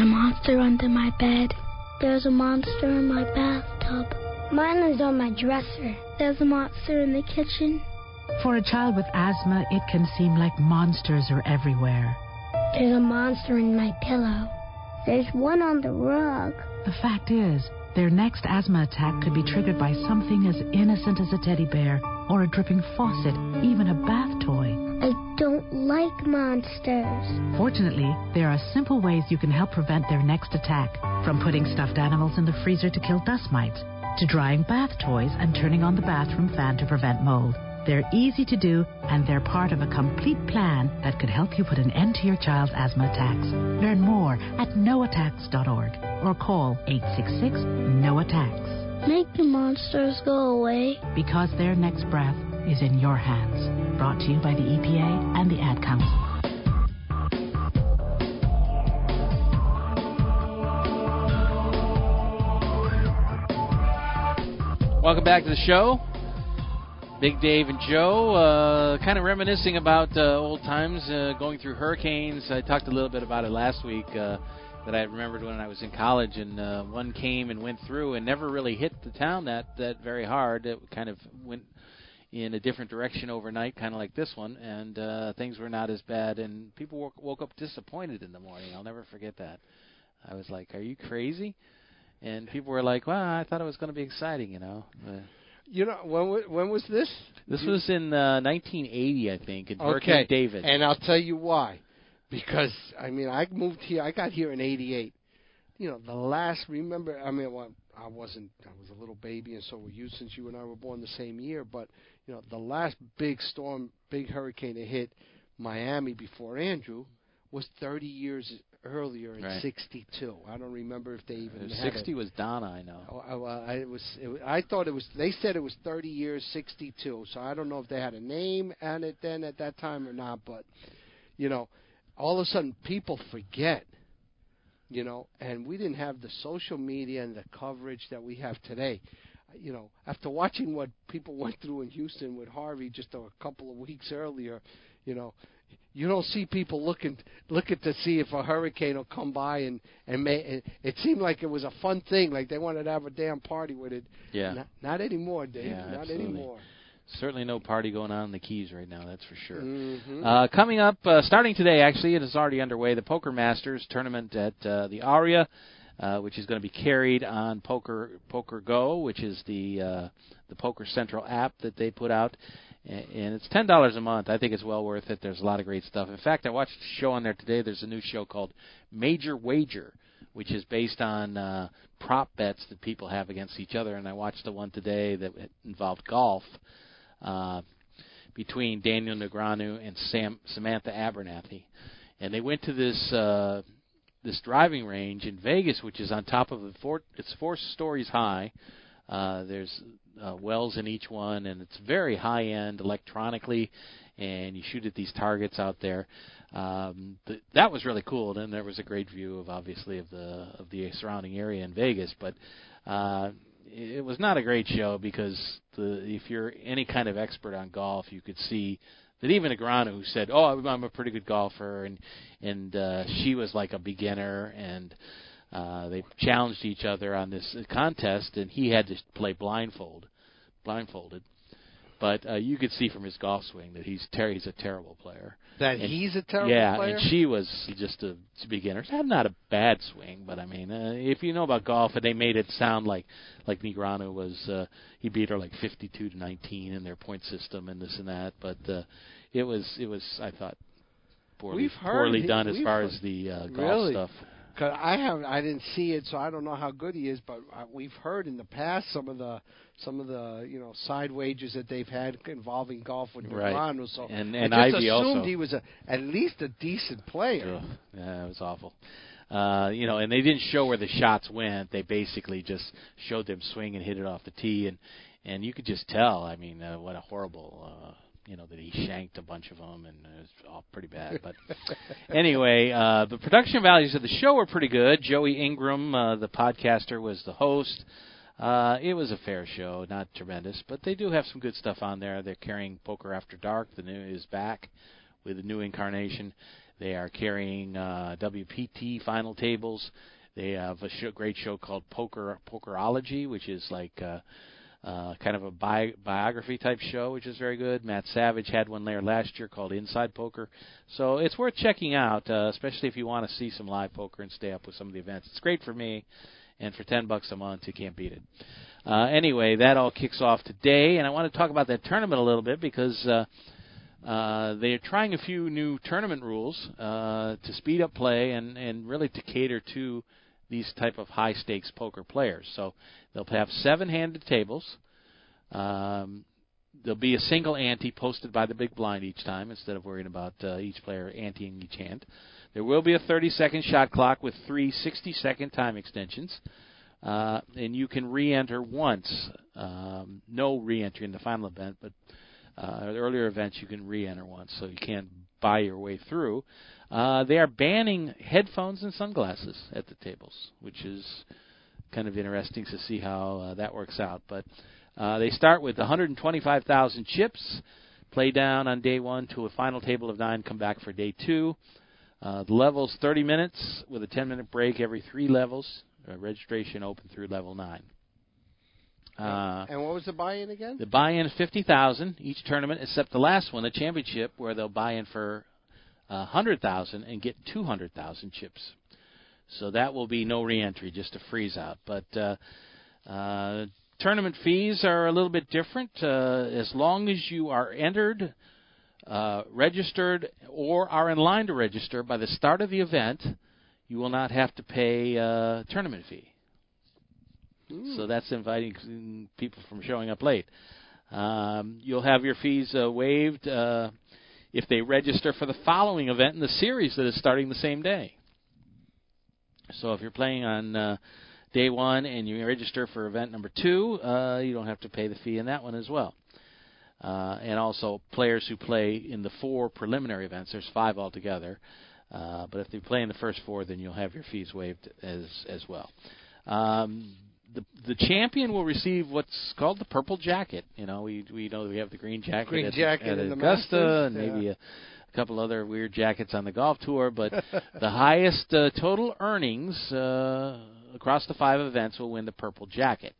There's a monster under my bed. There's a monster in my bathtub. Mine is on my dresser. There's a monster in the kitchen. For a child with asthma, it can seem like monsters are everywhere. There's a monster in my pillow. There's one on the rug. The fact is, their next asthma attack could be triggered by something as innocent as a teddy bear, or a dripping faucet, even a bath toy. I don't like monsters. Fortunately, there are simple ways you can help prevent their next attack. From putting stuffed animals in the freezer to kill dust mites, to drying bath toys and turning on the bathroom fan to prevent mold. They're easy to do, and they're part of a complete plan that could help you put an end to your child's asthma attacks. Learn more at noattacks.org or call 866 No Attacks. Make the monsters go away. Because their next breath is in your hands. Brought to you by the EPA and the Ad Council. Welcome back to the show. Big Dave and Joe, uh, kind of reminiscing about uh, old times, uh, going through hurricanes. I talked a little bit about it last week uh, that I remembered when I was in college, and uh, one came and went through and never really hit the town that that very hard. It kind of went in a different direction overnight, kind of like this one, and uh, things were not as bad. And people woke, woke up disappointed in the morning. I'll never forget that. I was like, "Are you crazy?" And people were like, "Well, I thought it was going to be exciting," you know. Uh, You know when wa- when was this? this You- was in uh, 1980, I think, in okay. Hurricane David. and I'll tell you why. Because I mean, I moved here. I got here in '88. You know, the last. Remember, I mean, well, I wasn't. I was a little baby, and so were you, since you and I were born the same year. But you know, the last big storm, big hurricane that hit Miami before Andrew was 30 years earlier in Right. '62. I don't remember if they even Uh, 60 was Donna, I know. Oh, I, I was, it. I thought it was. They said it was 30 years, 62. So I don't know if they had a name on it then at that time or not. But you know, all of a sudden people forget. You know, and we didn't have the social media and the coverage that we have today. You know, after watching what people went through in Houston with Harvey just a couple of weeks earlier, you know, you don't see people looking looking to see if a hurricane will come by and and may, it, it seemed like it was a fun thing, like they wanted to have a damn party with it. Yeah. Not, not anymore, Dave. Yeah, not absolutely. anymore. Certainly no party going on in the Keys right now, that's for sure. Mhm. Uh, coming up, uh, starting today, actually, it is already underway. The Poker Masters tournament at uh, the Aria, uh, which is going to be carried on Poker Poker Go, which is the uh, the Poker Central app that they put out, and it's ten dollars a month. I think it's well worth it. There's a lot of great stuff. In fact, I watched a show on there today. There's a new show called Major Wager, which is based on uh, prop bets that people have against each other. And I watched the one today that involved golf uh, between Daniel Negreanu and Sam, Samantha Abernathy, and they went to this uh, this driving range in Vegas, which is on top of a four. It's four stories high. Uh, there's uh, wells in each one, and it's very high end electronically, and you shoot at these targets out there. Um, th- that was really cool. And there was a great view of obviously of the of the surrounding area in Vegas, but uh, it was not a great show because the if you're any kind of expert on golf, you could see that even Negreanu, who said, "Oh, I'm a pretty good golfer," and and uh, she was like a beginner, and uh, they challenged each other on this contest, and he had to play blindfold, blindfolded. But uh, you could see from his golf swing that he's ter- he's a terrible player. That and, he's a terrible yeah, player. Yeah, and she was just a beginner. Had not a bad swing, but I mean, uh, if you know about golf, and they made it sound like like Negreanu was uh, he beat her like 52 to 19 in their point system and this and that, but uh, it was it was I thought poorly We've heard poorly he- done as far heard- as the uh, golf Really? stuff. Cause I have I didn't see it, so I don't know how good he is. But uh, we've heard in the past some of the some of the you know side wagers that they've had involving golf with Right. Negreanu. So And- and I just Ivey assumed also. he was a, at least a decent player. Ugh, yeah, it was awful. Uh, you know, and they didn't show where the shots went. They basically just showed them swing and hit it off the tee, and and you could just tell. I mean, uh, what a horrible. Uh, you know that he shanked a bunch of them, and it was all pretty bad. But anyway, uh, the production values of the show were pretty good. Joey Ingram, uh, the podcaster, was the host. Uh, it was a fair show, not tremendous, but they do have some good stuff on there. They're carrying Poker After Dark. The new is back with a new incarnation. They are carrying uh, WPT final tables. They have a show, great show called Poker Pokerology, which is like uh, uh, kind of a bi- biography type show, which is very good. Matt Savage had one there last year called Inside Poker, so it's worth checking out, uh, especially if you want to see some live poker and stay up with some of the events. It's great for me, and for ten bucks a month, you can't beat it. Uh, anyway, that all kicks off today, and I want to talk about that tournament a little bit because. Uh, uh, they're trying a few new tournament rules uh, to speed up play and, and really to cater to these type of high stakes poker players. So they'll have seven handed tables. Um, there'll be a single ante posted by the big blind each time instead of worrying about uh, each player anteing each hand. There will be a 30 second shot clock with three 60 second time extensions. Uh, and you can re-enter once. Um, no re-entry in the final event, but uh, earlier events you can re-enter once, so you can't buy your way through. Uh, they are banning headphones and sunglasses at the tables, which is kind of interesting to see how uh, that works out. But uh, they start with 125,000 chips, play down on day one to a final table of nine, come back for day two. Uh, the level's 30 minutes with a 10 minute break every three levels. Uh, registration open through level nine. Uh, and what was the buy-in again? the buy-in fifty thousand each tournament, except the last one, the championship, where they'll buy in for a hundred thousand and get two hundred thousand chips. So that will be no re-entry, just a freeze out. But uh, uh, tournament fees are a little bit different. Uh, as long as you are entered, uh, registered, or are in line to register by the start of the event, you will not have to pay a tournament fee. So that's inviting people from showing up late. Um, you'll have your fees uh, waived uh, if they register for the following event in the series that is starting the same day. So if you're playing on uh, day one and you register for event number two, uh, you don't have to pay the fee in that one as well. Uh, and also players who play in the four preliminary events. There's five altogether. Uh, but if they play in the first four, then you'll have your fees waived as as well. Um, the the champion will receive what's called the purple jacket. You know, we we know we have the green jacket Green at, jacket at the Augusta, Masters, and maybe yeah. a, a couple other weird jackets on the golf tour. But the highest uh, total earnings uh, across the five events will win the purple jacket,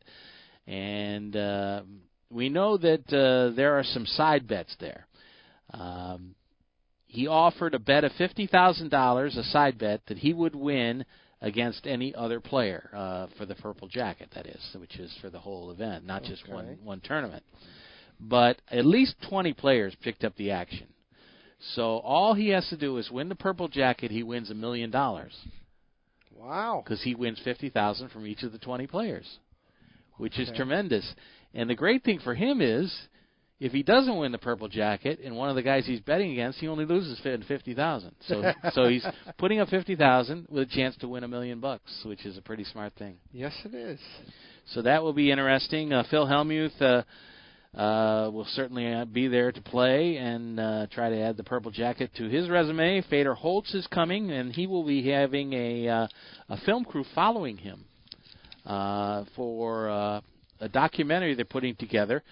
and uh, we know that uh, there are some side bets there. Um, he offered a bet of fifty thousand dollars, a side bet that he would win against any other player uh, for the purple jacket. That is, which is for the whole event, not just one one tournament. But at least twenty players picked up the action. So all he has to do is win the purple jacket. He wins a million dollars. Wow. Because he wins fifty thousand from each of the twenty players, which is tremendous. And the great thing for him is, if he doesn't win the purple jacket, and one of the guys he's betting against, he only loses fifty thousand. So so he's putting up fifty thousand with a chance to win a million bucks, which is a pretty smart thing. Yes, it is. So that will be interesting. Uh, Phil Hellmuth uh, uh, will certainly uh, be there to play and uh, try to add the purple jacket to his resume. Fedor Holz is coming, and he will be having a uh, a film crew following him uh, for uh, a documentary they're putting together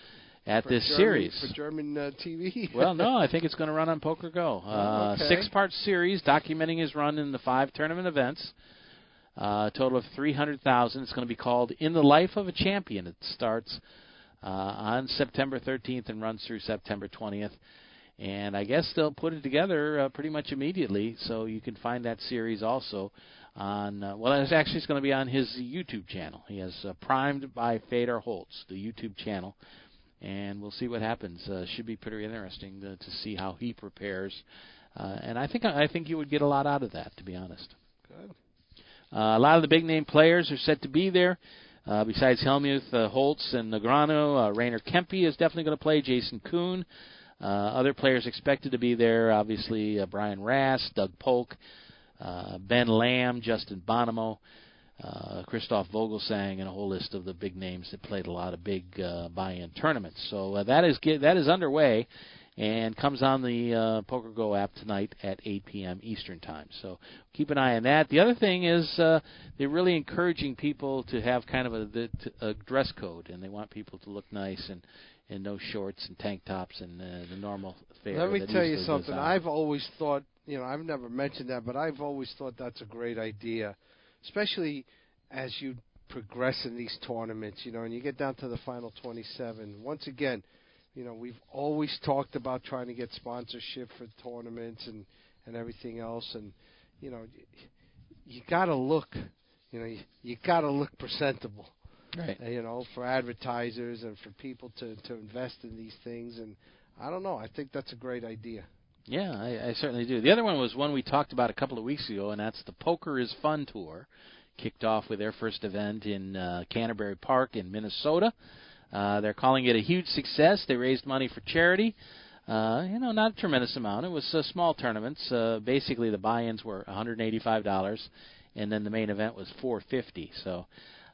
at For this German- series. for German uh, TV. well, no, I think it's going to run on Poker Go. Oh, Uh, okay. Six-part series documenting his run in the five tournament events. Uh, a total of three hundred thousand. It's going to be called "In the Life of a Champion." It starts uh, on September 13th and runs through September 20th. And I guess they'll put it together uh, pretty much immediately, so you can find that series also on. Uh, well, it's actually it's going to be on his YouTube channel. He has uh, Primed by Fedor Holz, the YouTube channel, and we'll see what happens. Uh, should be pretty interesting to, to see how he prepares. Uh, and I think I think you would get a lot out of that, to be honest. Good. Uh, a lot of the big name players are set to be there. Uh, besides Hellmuth, uh, Holz, and Negreanu, uh, Rainer Kempe is definitely going to play. Jason Koon. Uh, other players expected to be there, obviously uh, Brian Rast, Doug Polk, uh, Ben Lamb, Justin Bonomo, uh, Christoph Vogelsang, and a whole list of the big names that played a lot of big uh, buy-in tournaments. So uh, that is get, that is underway and comes on the uh, Poker Go app tonight at 8 p.m. Eastern Time. So keep an eye on that. The other thing is uh, they're really encouraging people to have kind of a, a dress code, and they want people to look nice and and no shorts and tank tops and uh, the normal fare. Let me tell you something. I've always thought, you know, I've never mentioned that, but I've always thought that's a great idea, especially as you progress in these tournaments, you know, and you get down to the final 27. Once again, you know, we've always talked about trying to get sponsorship for tournaments and and everything else, and you know, you got to look, you know, you, you got to look presentable right. uh, you know, for advertisers and for people to to invest in these things. And I don't know. I think that's a great idea. Yeah, I, I certainly do. The other one was one we talked about a couple of weeks ago, and that's the Poker is Fun tour. Kicked off with their first event in uh, Canterbury Park in Minnesota. Uh, they're calling it a huge success. They raised money for charity. Uh, you know, not a tremendous amount. It was uh, small tournaments. Uh, basically, the buy-ins were $185, and then the main event was 450. So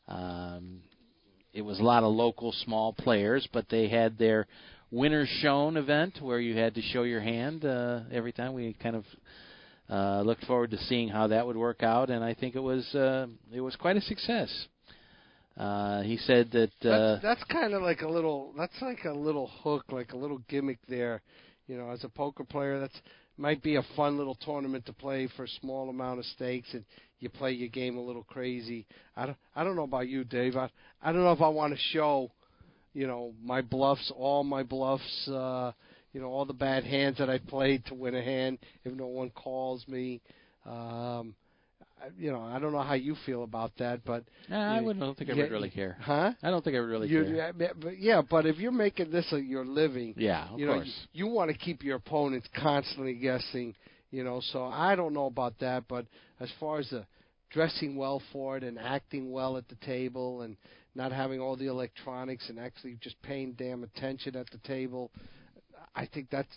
um, it was a lot of local small players, but they had their winners shown event where you had to show your hand uh, every time. We kind of uh, looked forward to seeing how that would work out, and I think it was uh, it was quite a success. Uh, he said that uh, That's, that's kind of like a little. That's like a little hook, like a little gimmick there. You know, as a poker player, that's might be a fun little tournament to play for a small amount of stakes, and you play your game a little crazy. I don't. I don't know about you, Dave. I, I don't know if I want to show, you know, my bluffs, all my bluffs. Uh, you know, all the bad hands that I played to win a hand if no one calls me. Um, you know, I don't know how you feel about that, but nah, I wouldn't I don't think I yeah, would really care. Huh? I don't think I would really You- care. yeah, but- but yeah, but if you're making this a, your living, Yeah, of you know, course. you, you want to keep your opponents constantly guessing. You know, so I don't know about that, but as far as the dressing well for it and acting well at the table and not having all the electronics and actually just paying damn attention at the table, I think that's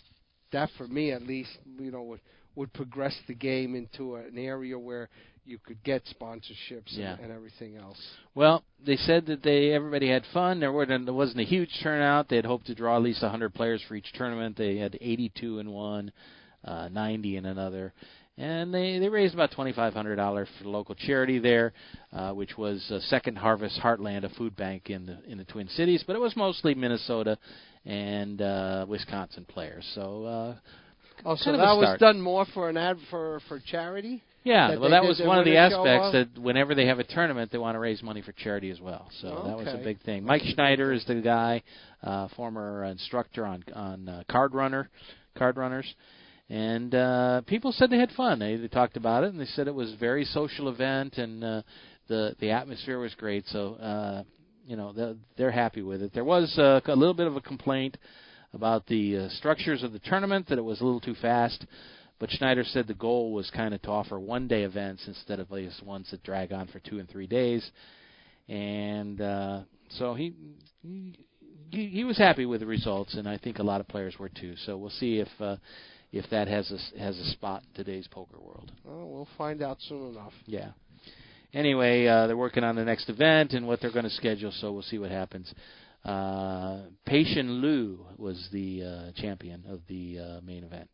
that for me at least. You know, would would progress the game into an area where you could get sponsorships Yeah. and, and everything else. Well, they said that they everybody had fun. There wasn't there wasn't a huge turnout. They had hoped to draw at least 100 players for each tournament. They had 82 in one, uh, 90 in another, and they they raised about $2,500 for the local charity there, uh, which was uh, Second Harvest Heartland, a food bank in the in the Twin Cities. But it was mostly Minnesota and uh, Wisconsin players. So. Uh, Oh, so kind of a that was done more for an ad for for charity. Yeah, that well, that was one of the aspects that whenever they have a tournament, they want to raise money for charity as well. So that was a big thing. Mike Schneider is the guy, uh, former instructor on on uh, Card Runner, Card Runners, and uh, people said they had fun. They, they talked about it and they said it was a very social event and uh, the the atmosphere was great. So uh, you know they're, happy with it. There was uh, a little bit of a complaint about the uh, structures of the tournament that it was a little too fast. But Schneider said the goal was kind of to offer one day events instead of these ones that drag on for two and three days. And uh, so he, he he was happy with the results, and I think a lot of players were too. So we'll see if uh, if that has a has a spot in today's poker world. Well, we'll find out soon enough. Yeah. Anyway, uh, they're working on the next event and what they're going to schedule, so we'll see what happens. Uh, Pei-Shen Liu was the uh, champion of the uh, main event.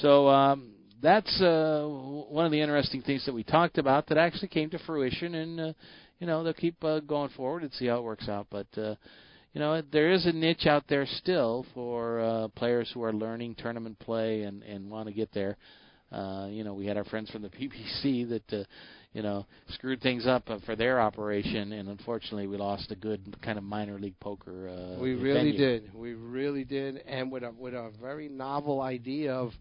So um, that's uh, one of the interesting things that we talked about that actually came to fruition, and uh, you know they'll keep uh, going forward and see how it works out. But uh, you know there is a niche out there still for uh, players who are learning tournament play and and want to get there. Uh, you know we had our friends from the PBC that. Uh, you know, screwed things up uh, for their operation, and unfortunately, we lost a good kind of minor league poker. Uh, we really venue. did. We really did, and with a with a very novel idea of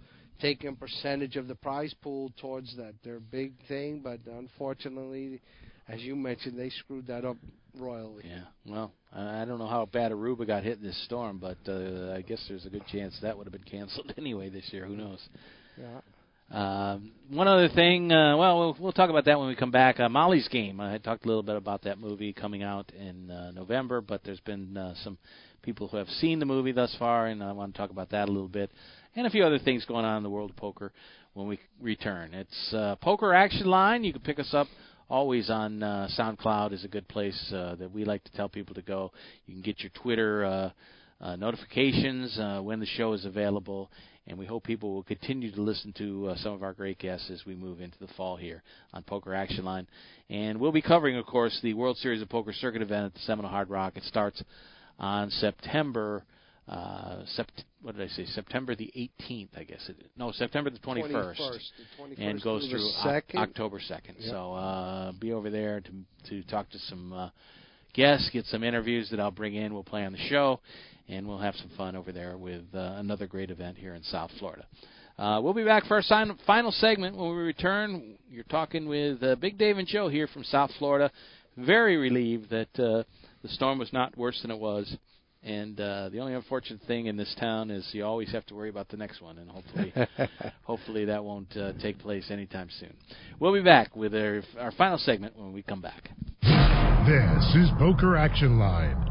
taking a percentage of the prize pool towards that their big thing, but unfortunately, as you mentioned, they screwed that up royally. Yeah. Well, I don't know how bad Aruba got hit in this storm, but uh, I guess there's a good chance that would have been canceled anyway this year. Who knows? Yeah. Um, one other thing, uh, well, well, we'll talk about that when we come back. Uh, Molly's Game. I talked a little bit about that movie coming out in uh, November, but there's been uh, some people who have seen the movie thus far, and I want to talk about that a little bit, and a few other things going on in the world of poker when we return. It's uh, Poker Action Line. You can pick us up always on uh, SoundCloud is a good place uh, that we like to tell people to go. You can get your Twitter uh, uh, notifications uh, when the show is available, and we hope people will continue to listen to uh, some of our great guests as we move into the fall here on Poker Action Line. And we'll be covering, of course, the World Series of Poker Circuit event at the Seminole Hard Rock. It starts on September. Uh, sept- what did I say? September the 18th, I guess. It, no, September the 21st, 21st, the 21st and goes through the October 2nd. Yep. So uh, be over there to to talk to some uh, guests, get some interviews that I'll bring in. We'll play on the show, and we'll have some fun over there with uh, another great event here in South Florida. Uh, we'll be back for our sign- final segment when we return. You're talking with uh, Big Dave and Joe here from South Florida. Very relieved that uh, the storm was not worse than it was. And uh, the only unfortunate thing in this town is you always have to worry about the next one, and hopefully, hopefully that won't uh, take place anytime soon. We'll be back with our, our final segment when we come back. This is Poker Action Line.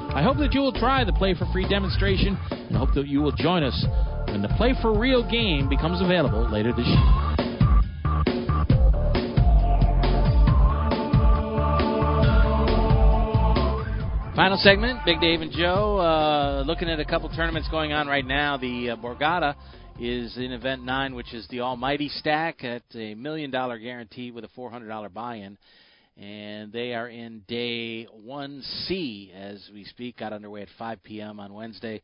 I hope that you will try the Play for Free demonstration and hope that you will join us when the Play for Real game becomes available later this year. Final segment, Big Dave and Joe. Uh, looking at a couple tournaments going on right now. The uh, Borgata is in event nine, which is the Almighty Stack at a million dollar guarantee with a four hundred dollar buy-in, and they are in day one C as we speak. Got underway at 5 p.m. on Wednesday.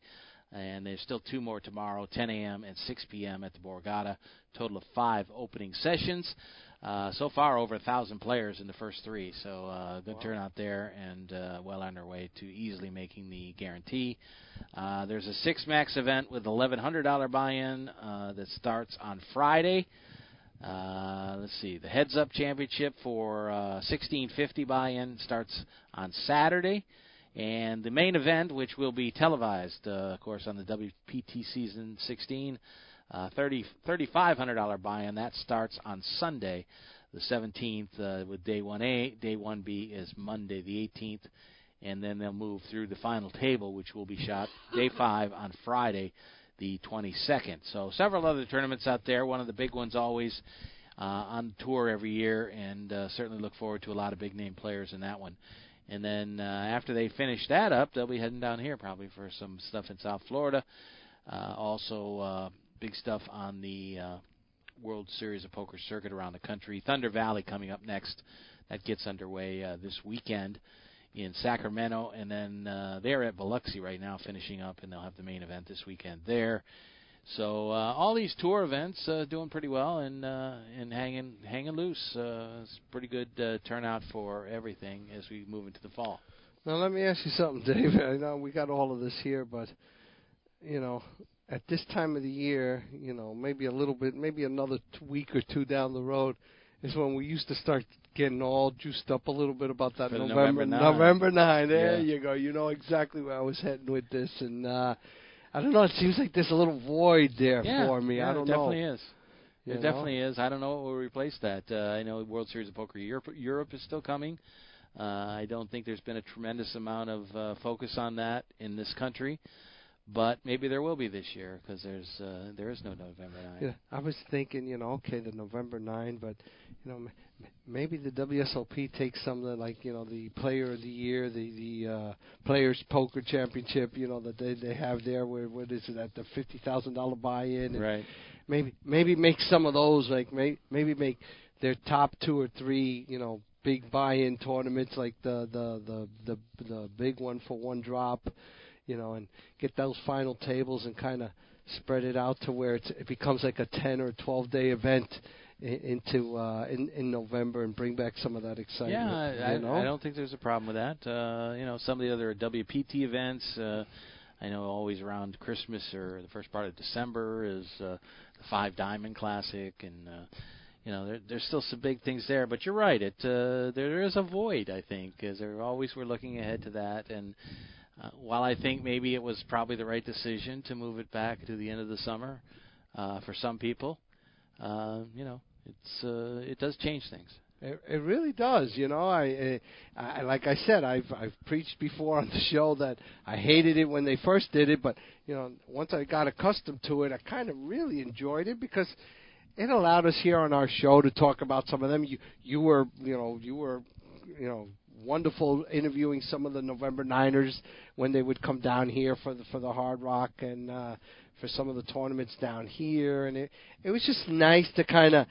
and there's still two more tomorrow, 10 a.m. and 6 p.m. at the Borgata. Total of five opening sessions. Uh, so far, over a thousand players in the first three, so uh, good wow. turnout there, and uh, well on their way to easily making the guarantee. Uh, there's a six max event with $1,100 buy-in uh, that starts on Friday. Uh, let's see, the Heads Up Championship for uh, 1650 buy-in starts on Saturday. And the main event, which will be televised, uh, of course, on the WPT Season 16, uh, 30 $3,500 buy-in. That starts on Sunday, the 17th, uh, with Day 1A. Day 1B is Monday, the 18th. And then they'll move through the final table, which will be shot Day 5 on Friday, the 22nd. So several other tournaments out there. One of the big ones always uh, on tour every year, and uh, certainly look forward to a lot of big name players in that one. And then uh, after they finish that up, they'll be heading down here probably for some stuff in South Florida. Uh, also, uh, big stuff on the uh, World Series of Poker circuit around the country. Thunder Valley coming up next. That gets underway uh, this weekend in Sacramento, and then uh, they're at Biloxi right now, finishing up, and they'll have the main event this weekend there. So uh, all these tour events uh, doing pretty well and uh, and hanging hanging loose. Uh, it's pretty good uh, turnout for everything as we move into the fall. Now let me ask you something, David. I know we got all of this here, but you know, at this time of the year, you know, maybe a little bit, maybe another t- week or two down the road, is when we used to start getting all juiced up a little bit about that For November November 9. November nine. There Yeah. you go. You know exactly where I was heading with this, and uh I don't know. It seems like there's a little void there yeah, for me. yeah, I don't know. it definitely know. is. you It know? definitely is. I don't know what will replace that. Uh, I know World Series of Poker Europe, Europe is still coming. Uh, I don't think there's been a tremendous amount of uh, focus on that in this country, but maybe there will be this year because there's uh, there is no November 9. Yeah, I was thinking, you know, okay, the November nine, but you know, m- m- maybe the WSOP takes some of the like, you know, the Player of the Year, the the uh, Players Poker Championship, you know, that they they have there. Where what is it at the fifty thousand dollar buy-in? and Right. Maybe maybe make some of those like may, maybe make their top two or three, you know, big buy-in tournaments like the the the the the big one for one drop, you know, and get those final tables and kind of spread it out to where it's, it becomes like a 10 or 12 day event i- into uh in in November and bring back some of that excitement. Yeah, I, you know? I, I don't think there's a problem with that. Uh, you know, some of the other WPT events. Uh, I know always around Christmas or the first part of December is uh, the Five Diamond Classic, and uh, you know there, there's still some big things there. But you're right, it uh, there is a void. I think, as there always we're looking ahead to that. And uh, while I think maybe it was probably the right decision to move it back to the end of the summer uh, for some people, uh, you know, it's uh, it does change things. It, it really does. You know, I, I, I like I said, I've I've preached before on the show that I hated it when they first did it, but you know, once I got accustomed to it, I kind of really enjoyed it because it allowed us here on our show to talk about some of them. You you were you know you were you know wonderful interviewing some of the November Niners when they would come down here for the for the Hard Rock and uh, for some of the tournaments down here, and it it was just nice to kind of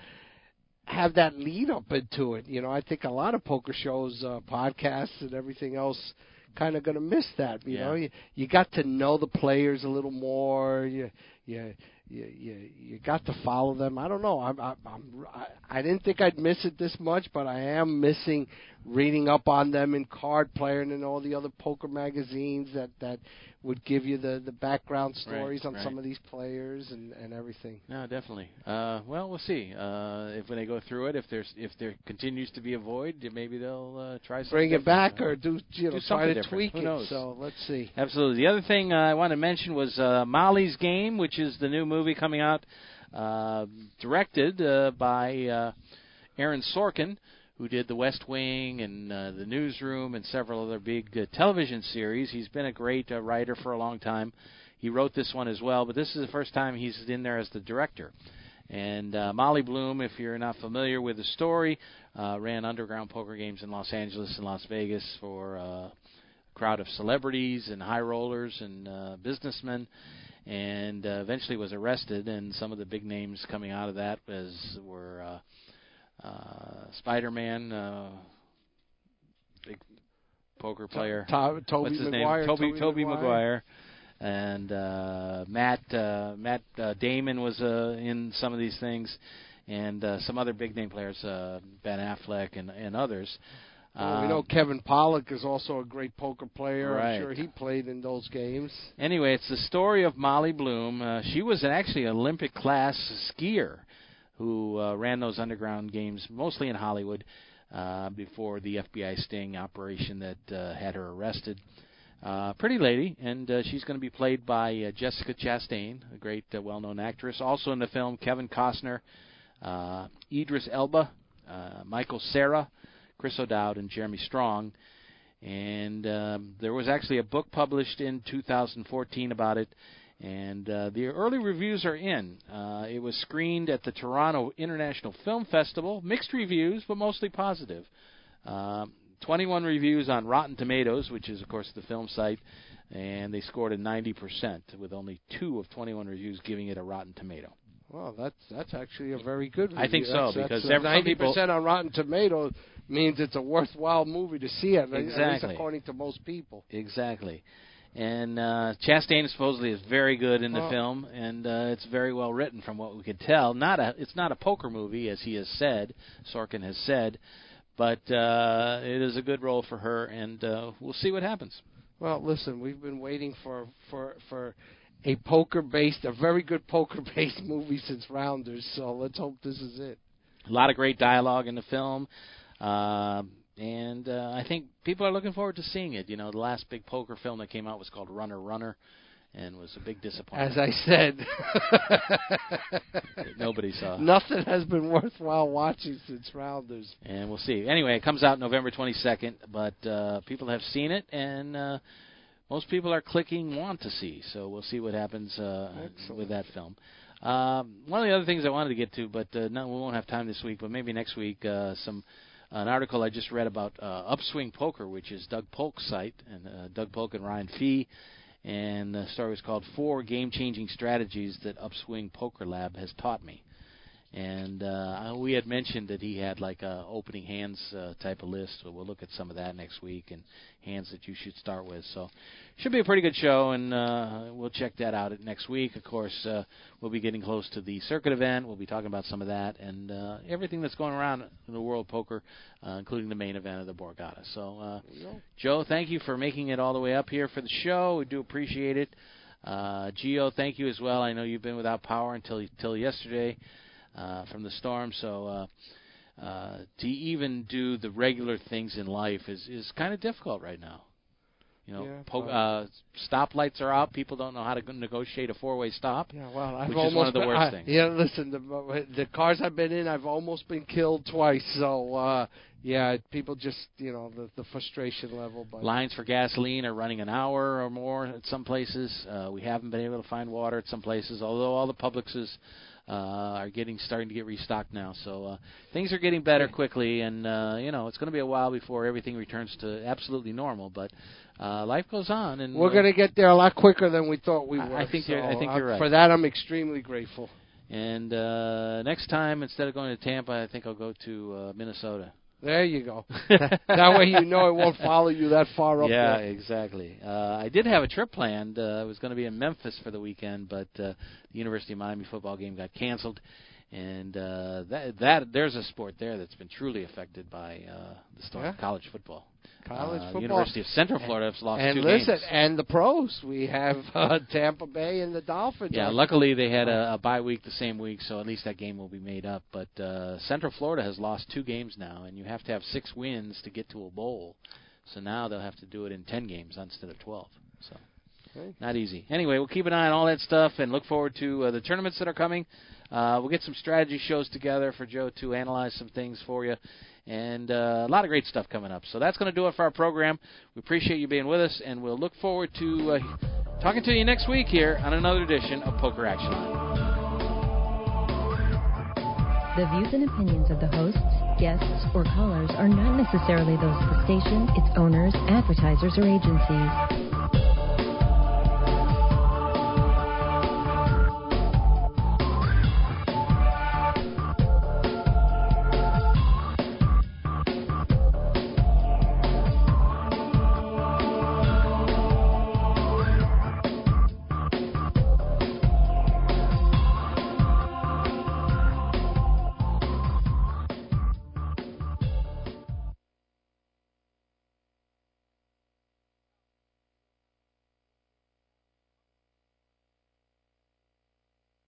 have that lead up into it. You know, I think a lot of poker shows, uh, podcasts, and everything else kind of going to miss that. You Yeah. know, you you got to know the players a little more. You you you you, you got to follow them. I don't know. I'm, I'm, I'm I, I didn't think I'd miss it this much, but I am missing reading up on them in Card Player and in all the other poker magazines that that would give you the the background stories on right. some of these players and and everything. No, definitely. Uh, well, we'll see. Uh, if when they go through it, if there's if there continues to be a void, maybe they'll uh, try something. Bring it back Uh, or do you know do try something to different. tweak Who it. knows? So let's see. Absolutely. The other thing uh, I want to mention was uh, Molly's Game, which is the new movie coming out, uh, directed uh, by uh, Aaron Sorkin, who did The West Wing and uh, The Newsroom and several other big uh, television series. He's been a great uh, writer for a long time. He wrote this one as well, but this is the first time he's in there as the director. And uh, Molly Bloom, if you're not familiar with the story, uh, ran underground poker games in Los Angeles and Las Vegas for uh, a crowd of celebrities and high rollers and uh, businessmen, and uh, eventually was arrested. And some of the big names coming out of that was were uh, uh, Spider-Man, uh, big poker player. To- Toby What's his Maguire. name? Toby Toby Toby and uh, Matt uh, Matt uh, Damon was uh, in some of these things, and uh, some other big name players, uh, Ben Affleck and and others. Well, we know Um, Kevin Pollak is also a great poker player. Right. I'm sure he played in those games. Anyway, it's the story of Molly Bloom. Uh, she was actually an Olympic class skier who uh, ran those underground games mostly in Hollywood uh, before the FBI sting operation that uh, had her arrested. Uh, pretty lady, and uh, she's going to be played by uh, Jessica Chastain, a great, uh, well-known actress. Also in the film, Kevin Costner, uh, Idris Elba, uh, Michael Cera, Chris O'Dowd, and Jeremy Strong. And um, there was actually a book published in 2014 about it, and uh, the early reviews are in. Uh, it was screened at the Toronto International Film Festival, mixed reviews, but mostly positive. Um 21 reviews on Rotten Tomatoes, which is, of course, the film site, and they scored a 90%, with only two of 21 reviews giving it a Rotten Tomato. Well, that's that's actually a very good. Review. I think so, that's, because that's ninety percent on Rotten Tomatoes means it's a worthwhile movie to see. At, Exactly. according to most people. Exactly. And uh, Chastain supposedly is very good in the Oh. film, and uh, it's very well written from what we could tell. Not a, it's not a poker movie, as he has said, Sorkin has said, but uh, it is a good role for her, and uh, we'll see what happens. Well, listen, we've been waiting for for for a poker based, a very good poker based movie since Rounders. So let's hope this is it. A lot of great dialogue in the film, um, and uh, I think people are looking forward to seeing it. You know, the last big poker film that came out was called Runner Runner, and was a big disappointment. As I said, nobody saw. Nothing has been worthwhile watching since Rounders. and we'll see. Anyway, it comes out November 22nd, but uh, people have seen it, and uh, most people are clicking want to see. So we'll see what happens uh, Excellent. with that film. Um, one of the other things I wanted to get to, but uh, no, we won't have time this week. But maybe next week, uh, some an article I just read about uh, Upswing Poker, which is Doug Polk's site, and uh, Doug Polk and Ryan Fee. And the story was called Four Game Changing Strategies That Upswing Poker Lab Has Taught Me and uh, we had mentioned that he had like a opening hands uh, type of list. So we'll look at some of that next week and hands that you should start with. So should be a pretty good show, and uh, we'll check that out at next week. Of course, uh, we'll be getting close to the circuit event. We'll be talking about some of that and uh, everything that's going around in the world poker, uh, including the main event of the Borgata. So, uh, Joe, thank you for making it all the way up here for the show. We do appreciate it. Uh, Gio, thank you as well. I know you've been without power until until yesterday uh, from the storm. So uh, uh, to even do the regular things in life is is kind of difficult right now. You know, Yeah, po- uh, stoplights are out. People don't know how to go- negotiate a four-way stop. Yeah, well, I've which almost is one of the been- worst I- things. Yeah, listen, the the cars I've been in, I've almost been killed twice. So uh yeah, people just you know the the frustration level. But Lines for gasoline are running an hour or more at some places. Uh, we haven't been able to find water at some places, although all the Publixes uh, are getting starting to get restocked now. So uh, things are getting better quickly, and uh, you know it's going to be a while before everything returns to absolutely normal. But uh, life goes on, and we're uh, gonna get there a lot quicker than we thought we I- were. I think so you're- I think uh, you're right. For that, I'm extremely grateful. And uh, next time, instead of going to Tampa, I think I'll go to uh, Minnesota. There you go. that way you know it won't follow you that far up there. yeah, there. exactly. Uh, I did have a trip planned. Uh, I was going to be in Memphis for the weekend, but uh, the University of Miami football game got canceled, and uh, that that there's a sport there that's been truly affected by uh, the storm. Yeah. College football. College Uh, football. University of Central Florida has lost and two listen, games. and listen and the pros. We have uh, Tampa Bay and the Dolphins. Yeah, luckily they had a, a bye week the same week, so at least that game will be made up. But uh, Central Florida has lost two games now, and you have to have six wins to get to a bowl. So now they'll have to do it in ten games instead of twelve. So Okay. not easy. Anyway, we'll keep an eye on all that stuff and look forward to uh, the tournaments that are coming. Uh, we'll get some strategy shows together for Joe to analyze some things for you. And uh, a lot of great stuff coming up. So that's going to do it for our program. We appreciate you being with us, and we'll look forward to uh, talking to you next week here on another edition of Poker Action Line. The views and opinions of the hosts, guests, or callers are not necessarily those of the station, its owners, advertisers, or agencies.